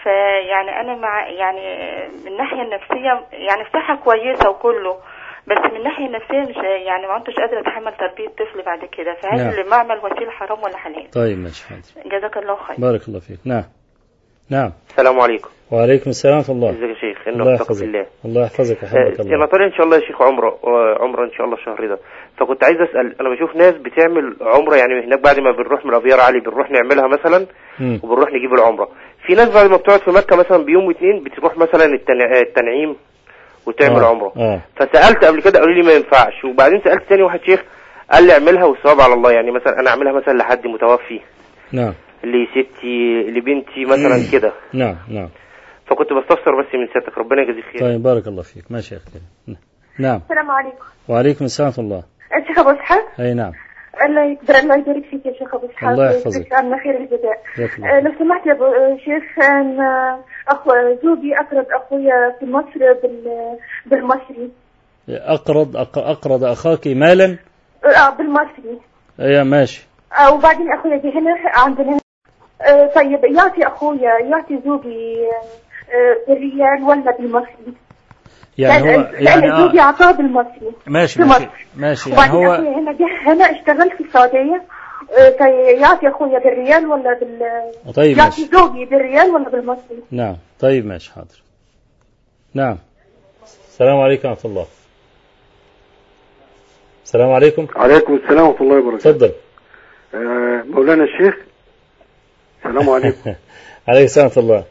فيعني أنا مع يعني من الناحية النفسية يعني في صحة كويسة وكله. بس من الناحية النفسية مش يعني ما كنتش قادرة أتحمل تربية طفل بعد كده. فهل نعم. اللي معمل وسيلة حرام ولا حلال؟ طيب ماشي حاضر. جزاك الله خير. بارك الله فيك. نعم. نعم. السلام عليكم. وعليكم السلام ورحمة الله. ازيك يا شيخ الله يحفظك. الله الله يحفظك. آه، الله. أنا طالع إن شاء الله يا شيخ عمره آه، عمره إن شاء الله الشهر ده فكنت عايز أسأل أنا بشوف ناس بتعمل عمرة يعني هناك بعد ما بنروح من ابيار علي بنروح نعملها مثلا. وبنروح نجيب العمرة. في ناس بعد ما بتقعد في مكة مثلا بيوم واتنين بتروح مثلا التنع- التنعيم؟ وتعمل آه. عمره. آه. فسألت قبل كده قالوا لي ما ينفعش. وبعدين سألت تاني واحد شيخ قال لي اعملها والثواب على الله. يعني مثلا أنا أعملها مثلا لحد متوفي. نعم. لستي لبنتي مثلا كده. نعم نعم. فكنت بستفسر بس من سيادتك. ربنا يجازيك خير. طيب بارك الله فيك. ماشي يا أخي. نعم. السلام عليكم. وعليكم السلام ورحمة الله. الشيخ أبو اسحاق أي نعم. الله يقدر الله يبارك فيك يا شيخ ابو اسحاق الله يحفظك. عنا خير الجزاء آه، لو سمحت يا أبو آه، شيخ أنا أخو زوجي أقرب أخويا في مصر بال بالمصري. أقرض أق- أقرض أخاك مالا؟ أه بالمصري. يا ماشي. آه، وبعدين أخويا جه هنا عندنا. آه، طيب يعطي أخويا يعطي زوجي بالريال ولا بالمصري؟ يعني هو يعني لأن زوجي آه. اعطاه بالمصري. ماشي في ماشي مصر. ماشي يعني هو هنا جه هنا اشتغل في السعودية. آه، طيب يعطي اخويا بالريال ولا بال؟ طيب يعطي ماشي. زوجي بالريال ولا بالمصري؟ نعم طيب ماشي حاضر. نعم. السلام عليكم ورحمة الله. السلام عليكم. عليكم السلام ورحمة الله وبركاته. تفضل. آه، مولانا الشيخ. السلام عليكم. عليك السلام ورحمة الله. آه،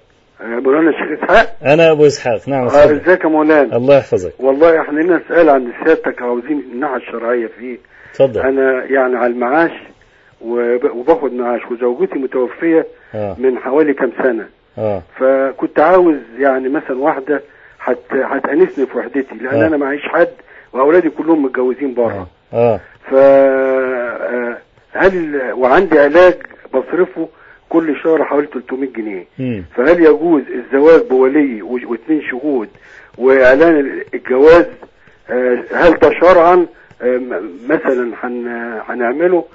مولانا الشيخ إسحاق. أنا أبو إسحاق. نعم آه، إزيك يا مولانا؟ الله يحفظك. والله إحنا لنا سؤال عند سيادتك عاوزين الناحية الشرعية فيه. تفضل. أنا يعني على المعاش وب- وباخد معاش وزوجتي متوفية آه. من حوالي كام سنة. آه. فكنت عاوز يعني مثلا واحدة هت هتأنسني في وحدتي لأن آه. أنا معيش حد وأولادي كلهم متجوزين بره. آه. ف آه، هل وعندي علاج بصرفه كل شهر حوالي 300 جنيه. مم. فهل يجوز الزواج بولي واثنين شهود وإعلان الجواز؟ آه، هل ده شرعا؟ آه، مثلا هن- هنعمله؟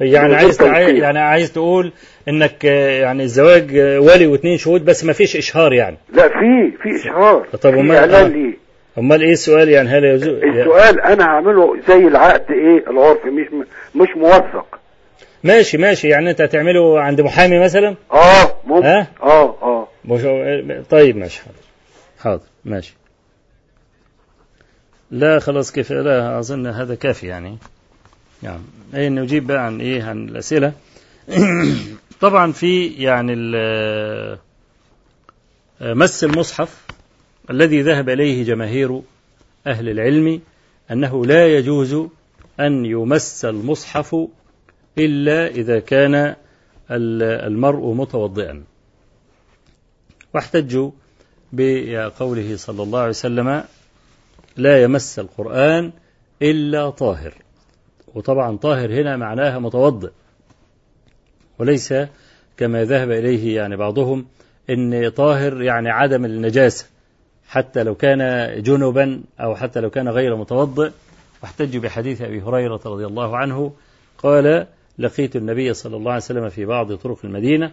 يعني عايز. يعني عايز تقول إنك آه، يعني الزواج ولي واثنين شهود بس ما فيش إشهار يعني؟ لا في في إشهار. طب وما- إعلان أمال إيه السؤال يعني؟ هل يجوز؟ السؤال أنا هعمله زي العقد إيه؟ العرفي مش مش موثق. ماشي ماشي. يعني انت هتعمله عند محامي مثلا؟ آه ممكن. آه آه. مش طيب ماشي. حاضر. حاضر ماشي. لا خلاص كيف لا أظن هذا كافي يعني. يعني إيه نجيب بقى عن إيه عن الأسئلة. طبعا في يعني مس المصحف الذي ذهب إليه جماهير أهل العلم أنه لا يجوز أن يمس المصحف إلا إذا كان ال- المرء متوضئا. واحتجوا بقوله صلى الله عليه وسلم لا يمس القرآن إلا طاهر. وطبعا طاهر هنا معناها متوضئ. وليس كما ذهب إليه يعني بعضهم إن طاهر يعني عدم النجاسة حتى لو كان جنبا أو حتى لو كان غير متوضئ. واحتجوا بحديث أبي هريرة رضي الله عنه قال لقيت النبي صلى الله عليه وسلم في بعض طرق المدينة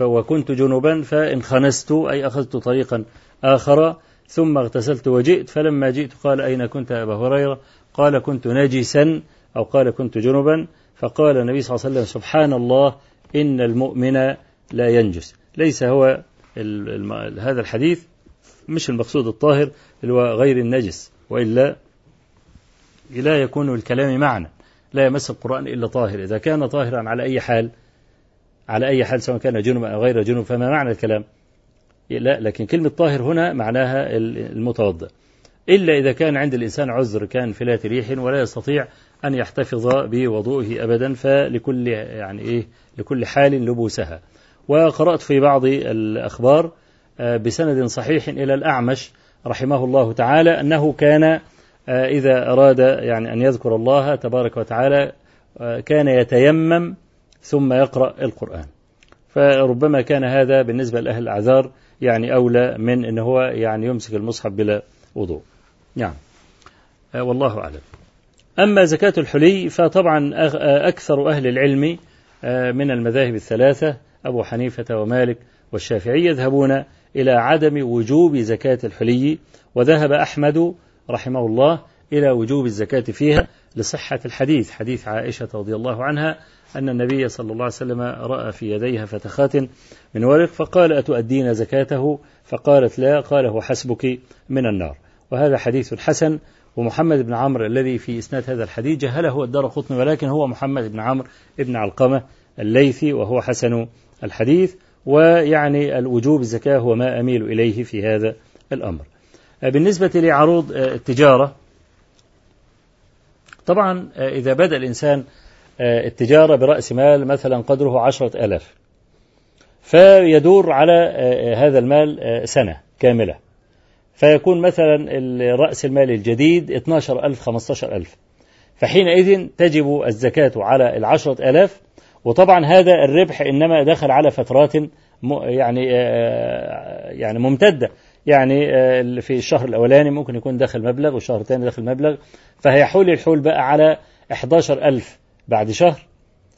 وكنت جنبا فإن خنست أي أخذت طريقا آخر ثم اغتسلت وجئت فلما جئت قال أين كنت أبا هريرة؟ قال كنت نجسا أو قال كنت جنبا. فقال النبي صلى الله عليه وسلم سبحان الله إن المؤمن لا ينجس. ليس هو هذا الحديث مش المقصود الطاهر اللي هو غير النجس وإلا لا يكون الكلام معنى. لا يمس القرآن إلا طاهر. إذا كان طاهرا على أي حال على أي حال سواء كان جنوب أو غير جنوب فما معنى الكلام؟ لا لكن كلمة طاهر هنا معناها المتوضئ إلا إذا كان عند الإنسان عذر كان فلات ريح ولا يستطيع أن يحتفظ بوضوئه أبدا فلكل يعني إيه لكل حال لبوسها. وقرأت في بعض الأخبار آه، بسند صحيح إلى الأعمش رحمه الله تعالى أنه كان إذا أراد يعني أن يذكر الله تبارك وتعالى آه، كان يتيمم ثم يقرأ القرآن. فربما كان هذا بالنسبة لأهل الأعذار يعني أولى من أن هو يعني يمسك المصحف بلا وضوء. نعم. آه، والله أعلم. أما زكاة الحلي فطبعا آه، أكثر أهل العلم آه، من المذاهب الثلاثة أبو حنيفة ومالك والشافعي يذهبون إلى عدم وجوب زكاة الحلي. وذهب أحمد رحمه الله إلى وجوب الزكاة فيها لصحة الحديث حديث عائشة رضي الله عنها أن النبي صلى الله عليه وسلم رأى في يديها فتخات من ورق فقال أتؤدين زكاته؟ فقالت لا. قال هو حسبك من النار. وهذا حديث حسن ومحمد بن عمرو الذي في إسناد هذا الحديث جهله الدار قطن ولكن هو محمد بن عمرو بن علقمة الليثي وهو حسن الحديث. ويعني الوجوب الزكاة هو ما أميل إليه في هذا الأمر. بالنسبة لعروض التجارة طبعا إذا بدأ الإنسان التجارة برأس مال مثلا قدره عشرة ألاف فيدور على هذا المال سنة كاملة. فيكون مثلا رأس المال الجديد 12000 15000 فحينئذ تجب الزكاة على العشرة آلاف. وطبعا هذا الربح إنما دخل على فترات يعني آه، يعني ممتدة. يعني آه، في الشهر الأولاني ممكن يكون دخل مبلغ والشهر الثاني دخل مبلغ. فهيحول الحول بقى على 11000 بعد شهر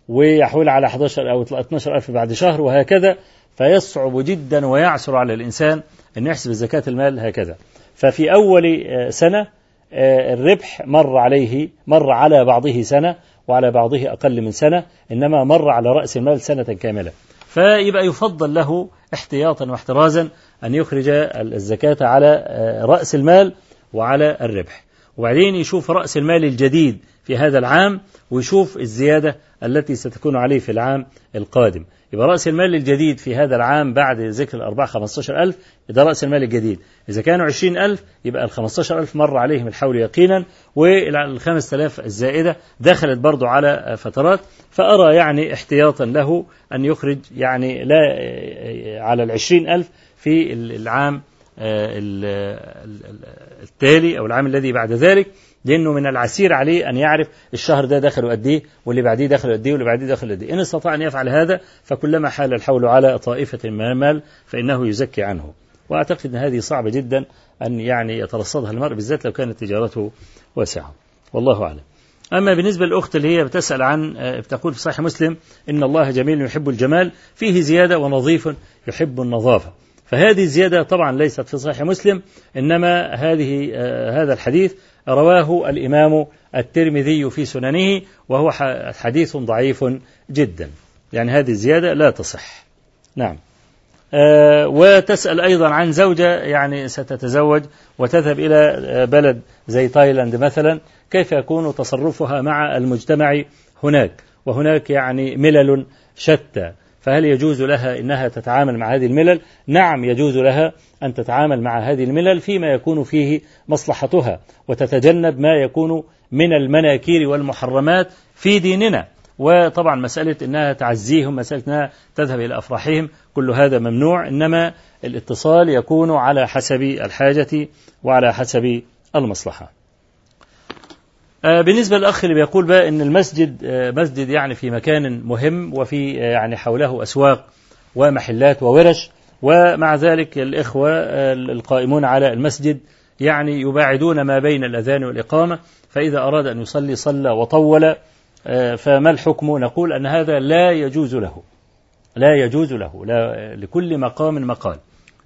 ويحول على 11 أو 12000 بعد شهر وهكذا. فيصعب جدا ويعسر على الإنسان أن يحسب زكاة المال هكذا. ففي أول آه، سنة آه، الربح مر عليه مر على بعضه سنة وعلى بعضه أقل من سنة إنما مر على رأس المال سنة كاملة. فيبقى يفضل له احتياطا واحترازا أن يخرج الزكاة على آه، رأس المال وعلى الربح. وبعدين يشوف رأس المال الجديد في هذا العام ويشوف الزيادة التي ستكون عليه في العام القادم. يبقى رأس المال الجديد في هذا العام بعد ذكر الأرباع 15000 ده رأس المال الجديد. إذا كانوا 20000 يبقى ال 15000 مر عليهم الحول يقينا وال 5000 الزائدة دخلت برضو على فترات. فأرى يعني احتياطا له أن يخرج يعني لا على ال 20000 في العام آه، ال- ال- التالي أو العام الذي بعد ذلك لأنه من العسير عليه أن يعرف الشهر ده دخله قد إيه واللي بعديه دخله قد إيه واللي بعديه دخله قد إيه. إن استطاع أن يفعل هذا فكلما حال الحول على طائفة من المال فإنه يزكي عنه. وأعتقد أن هذه صعبة جدا أن يعني يترصدها المرء بالذات لو كانت تجارته واسعة. والله أعلم. أما بالنسبة للأخت اللي هي بتسأل عن آه، بتقول في صحيح مسلم إن الله جميل يحب الجمال فيه زيادة ونظيف يحب النظافة. فهذه الزيادة طبعا ليست في صحيح مسلم إنما هذه آه، هذا الحديث رواه الإمام الترمذي في سننه وهو حديث ضعيف جدا. يعني هذه الزيادة لا تصح. نعم. آه، وتسأل أيضا عن زوجة يعني ستتزوج وتذهب إلى آه، بلد زي تايلاند مثلا كيف يكون تصرفها مع المجتمع هناك؟ وهناك يعني ملل شتى. فهل يجوز لها إنها تتعامل مع هذه الملل؟ نعم يجوز لها أن تتعامل مع هذه الملل فيما يكون فيه مصلحتها وتتجنب ما يكون من المناكير والمحرمات في ديننا. وطبعا مسألة أنها تعزيهم مسألة أنها تذهب إلى أفراحهم كل هذا ممنوع. إنما الاتصال يكون على حسب الحاجة وعلى حسب المصلحة. بالنسبة للأخ اللي بيقول بقى إن المسجد آه، مسجد يعني في مكان مهم وفي آه، يعني حوله أسواق ومحلات وورش. ومع ذلك الإخوة آه، القائمون على المسجد يعني يباعدون ما بين الأذان والإقامة. فإذا أراد أن يصلي صلى وطول آه، فما الحكم؟ نقول أن هذا لا يجوز له. لا يجوز له. لا لكل مقام مقال.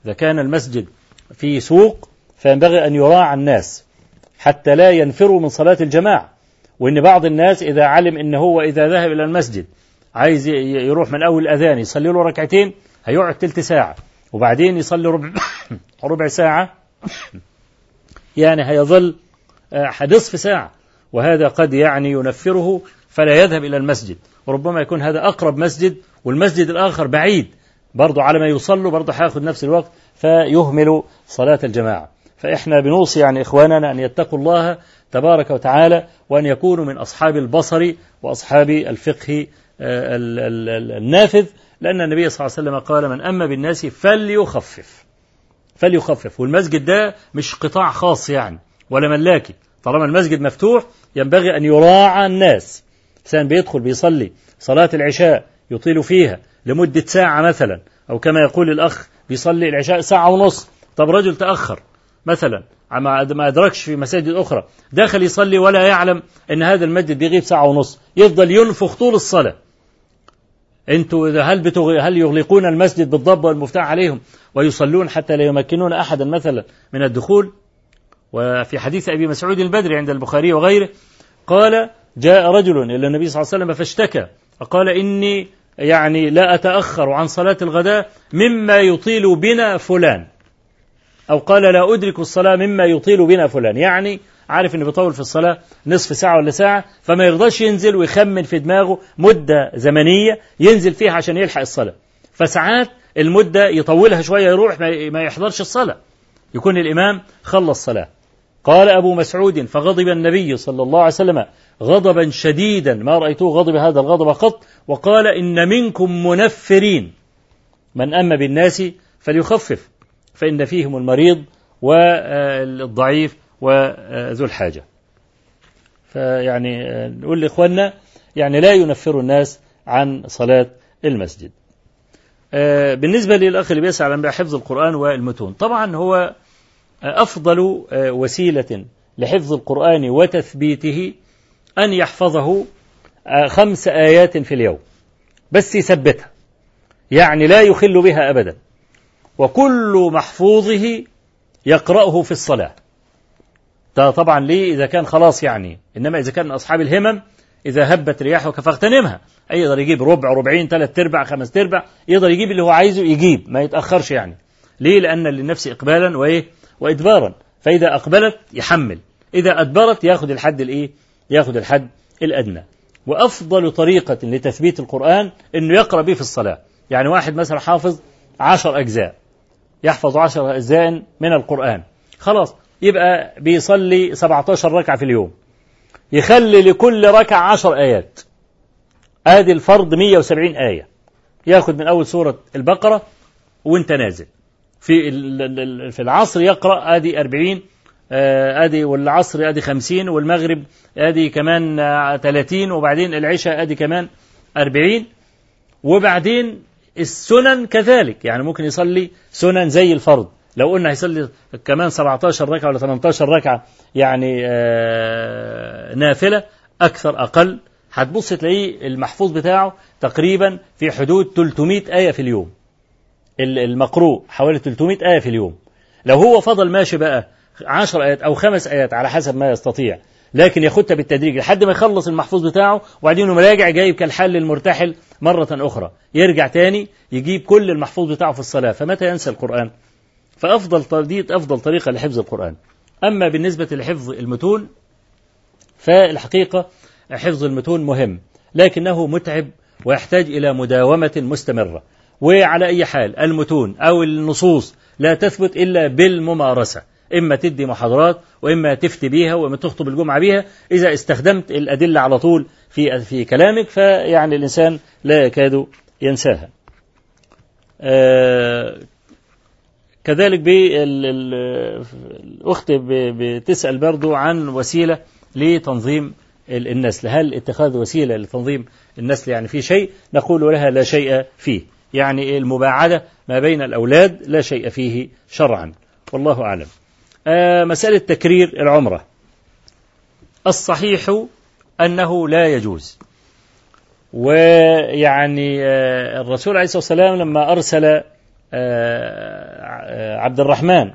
إذا كان المسجد في سوق فينبغي أن يراعى الناس. حتى لا ينفروا من صلاة الجماعة. وإن بعض الناس إذا علم إن هو إذا ذهب إلى المسجد عايز يروح من أول الأذان يصلي له ركعتين هيقعد تلت ساعة. وبعدين يصلي ربع ربع ساعة يعني هيظل آه، نصف ساعة. وهذا قد يعني ينفره فلا يذهب إلى المسجد. وربما يكون هذا أقرب مسجد والمسجد الآخر بعيد برضه على ما يصلوا برضه هياخد نفس الوقت فيهمل صلاة الجماعة. فإحنا بنوصي يعني إخواننا أن يتقوا الله تبارك وتعالى وأن يكونوا من أصحاب البصر وأصحاب الفقه آه، ال- ال- ال- النافذ لأن النبي صلى الله عليه وسلم قال من أما بالناس فليخفف. فليخفف. والمسجد ده مش قطاع خاص يعني ولا ملاكي. طالما المسجد مفتوح ينبغي أن يراعى الناس. إنسان بيدخل بيصلي صلاة العشاء يطيل فيها لمدة ساعة مثلا أو كما يقول الأخ بيصلي العشاء ساعة ونص. طب رجل تأخر مثلا ما أدركش في مساجد أخرى. دخل يصلي ولا يعلم أن هذا المسجد بيغيب ساعة ونص. يفضل ينفخ طول الصلاة. أنتوا هل بتغ... هل يغلقون المسجد بالضب والمفتاح عليهم ويصلون حتى لا يمكنون احدا مثلا من الدخول؟ وفي حديث أبي مسعود البدري عند البخاري وغيره قال جاء رجل إلى النبي صلى الله عليه وسلم فاشتكى فقال إني يعني لا أتأخر عن صلاة الغداء مما يطيل بنا فلان. أو قال لا أدرك الصلاة مما يطيل بنا فلان. يعني عارف إنه بيطول في الصلاة نصف ساعة ولا ساعة فما يرضاش ينزل ويخمن في دماغه مدة زمنية ينزل فيها عشان يلحق الصلاة. فساعات المدة يطولها شوية يروح ما يحضرش الصلاة. يكون الإمام خلص صلاة. قال أبو مسعود فغضب النبي صلى الله عليه وسلم غضبا شديدا. ما رأيته غضب هذا الغضب قط. وقال إن منكم منفرين. من أما بالناس فليخفف. فإن فيهم المريض والضعيف وذو الحاجة. فيعني نقول لإخواننا يعني لا ينفر الناس عن صلاة المسجد. بالنسبة للأخ اللي بيسأل عن حفظ القرآن والمتون طبعا هو أفضل وسيلة لحفظ القرآن وتثبيته أن يحفظه خمس آيات في اليوم بس يثبتها يعني لا يخل بها أبدا. وكل محفوظه يقرأه في الصلاة. ده طبعا ليه إذا كان خلاص يعني إنما إذا كان أصحاب الهمم إذا هبت رياحك فاغتنمها. أي يقدر يجيب ربع ربعين ثلاث ارباع خمس ارباع يقدر يجيب اللي هو عايزه يجيب ما يتأخرش يعني. ليه؟ لأن للنفس إقبالا وإيه وإدبارا. فإذا أقبلت يحمل. إذا أدبرت ياخد الحد الإيه؟ ياخد الحد الأدنى. وأفضل طريقة لتثبيت القرآن أنه يقرأ به في الصلاة. يعني واحد مثلا حافظ عشر أجزاء. يحفظ عشر أجزاء من القرآن. خلاص يبقى بيصلي 17 ركعة في اليوم. يخلي لكل ركعة عشر آيات. آدي الفرض 170 آية. ياخد من أول سورة البقرة وانت نازل. في في العصر يقرأ آدي 40 ادي والعصر ادي 50 والمغرب ادي كمان 30 وبعدين العشاء ادي كمان 40 وبعدين السنن كذلك. يعني ممكن يصلي سنن زي الفرض. لو قلنا هيصلي كمان 17 ركعة ولا 18 ركعة يعني نافلة أكثر أقل. هتبص تلاقيه المحفوظ بتاعه تقريبا في حدود 300 آية في اليوم. المقروء حوالي 300 آية في اليوم. لو هو فضل ماشي بقى عشر آيات أو خمس آيات على حسب ما يستطيع لكن ياخدها بالتدريج لحد ما يخلص المحفوظ بتاعه وبعدين مراجع جايب كالحل المرتحل مرة أخرى. يرجع تاني يجيب كل المحفوظ بتاعه في الصلاة فمتى ينسى القرآن؟ فأفضل دي أفضل طريقة لحفظ القرآن. أما بالنسبة لحفظ المتون فالحقيقة حفظ المتون مهم لكنه متعب ويحتاج إلى مداومة مستمرة. وعلى أي حال المتون أو النصوص لا تثبت إلا بالممارسة. إما تدي محاضرات وإما تفتي بيها وإما تخطب الجمعة بيها. إذا استخدمت الأدلة على طول في في كلامك فيعني الإنسان لا يكاد ينساها. آه كذلك الأخت بتسأل برضو عن وسيلة لتنظيم النسل. هل اتخاذ وسيلة لتنظيم النسل يعني في شيء؟ نقول لها لا شيء فيه. يعني المباعدة ما بين الأولاد لا شيء فيه شرعا. والله أعلم. مسألة تكرير العمرة. الصحيح أنه لا يجوز. ويعني آه الرسول عليه الصلاة والسلام لما أرسل آه عبد الرحمن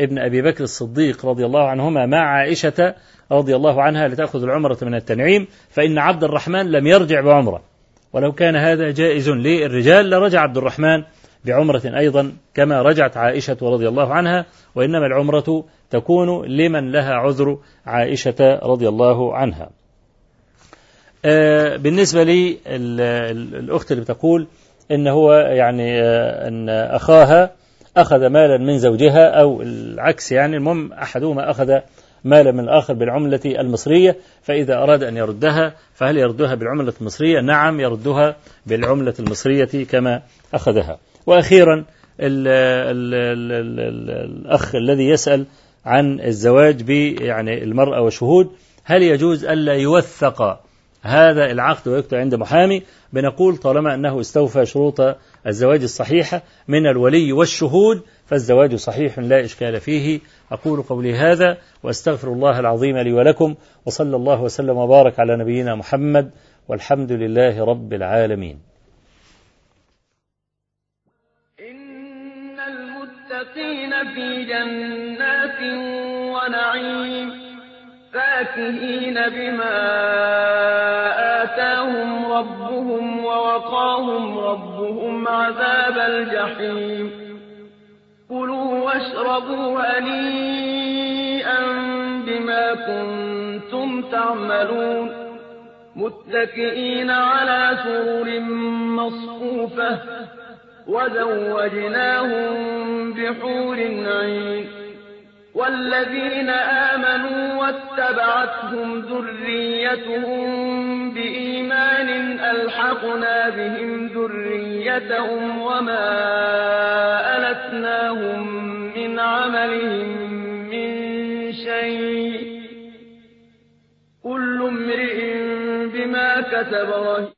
ابن أبي بكر الصديق رضي الله عنهما مع عائشة رضي الله عنها لتأخذ العمرة من التنعيم فإن عبد الرحمن لم يرجع بعمرة. ولو كان هذا جائز للرجال لرجع عبد الرحمن بعمرة أيضا كما رجعت عائشة رضي الله عنها وإنما العمرة تكون لمن لها عذر عائشة رضي الله عنها. بالنسبة لي الأخت اللي بتقول إن هو يعني أن أخاها أخذ مالا من زوجها أو العكس يعني المهم أحدهما أخذ مالا من الآخر بالعملة المصرية فإذا أراد أن يردها فهل يردها بالعملة المصرية؟ نعم يردها بالعملة المصرية كما أخذها. وأخيرا ال ال ال ال ال الأخ الذي يسأل عن الزواج ب يعني المرأة وشهود هل يجوز ألا يوثق هذا العقد ويكتب عند محامي؟ بنقول طالما أنه استوفى شروط الزواج الصحيحة من الولي والشهود فالزواج صحيح لا إشكال فيه. أقول قولي هذا وأستغفر الله العظيم لي ولكم وصلى الله وسلم وبارك على نبينا محمد والحمد لله رب العالمين. المتقين في جنات ونعيم فاكهين بما آتاهم ربهم ووقاهم ربهم عذاب الجحيم. كلوا واشربوا هنيئا بما كنتم تعملون. متكئين على سرر مصفوفة وزوجناهم بحور عين. والذين آمنوا واتبعتهم ذريتهم بإيمان ألحقنا بهم ذريتهم وما ألتناهم من عملهم من شيء. كل امرئ بما كسب رهين.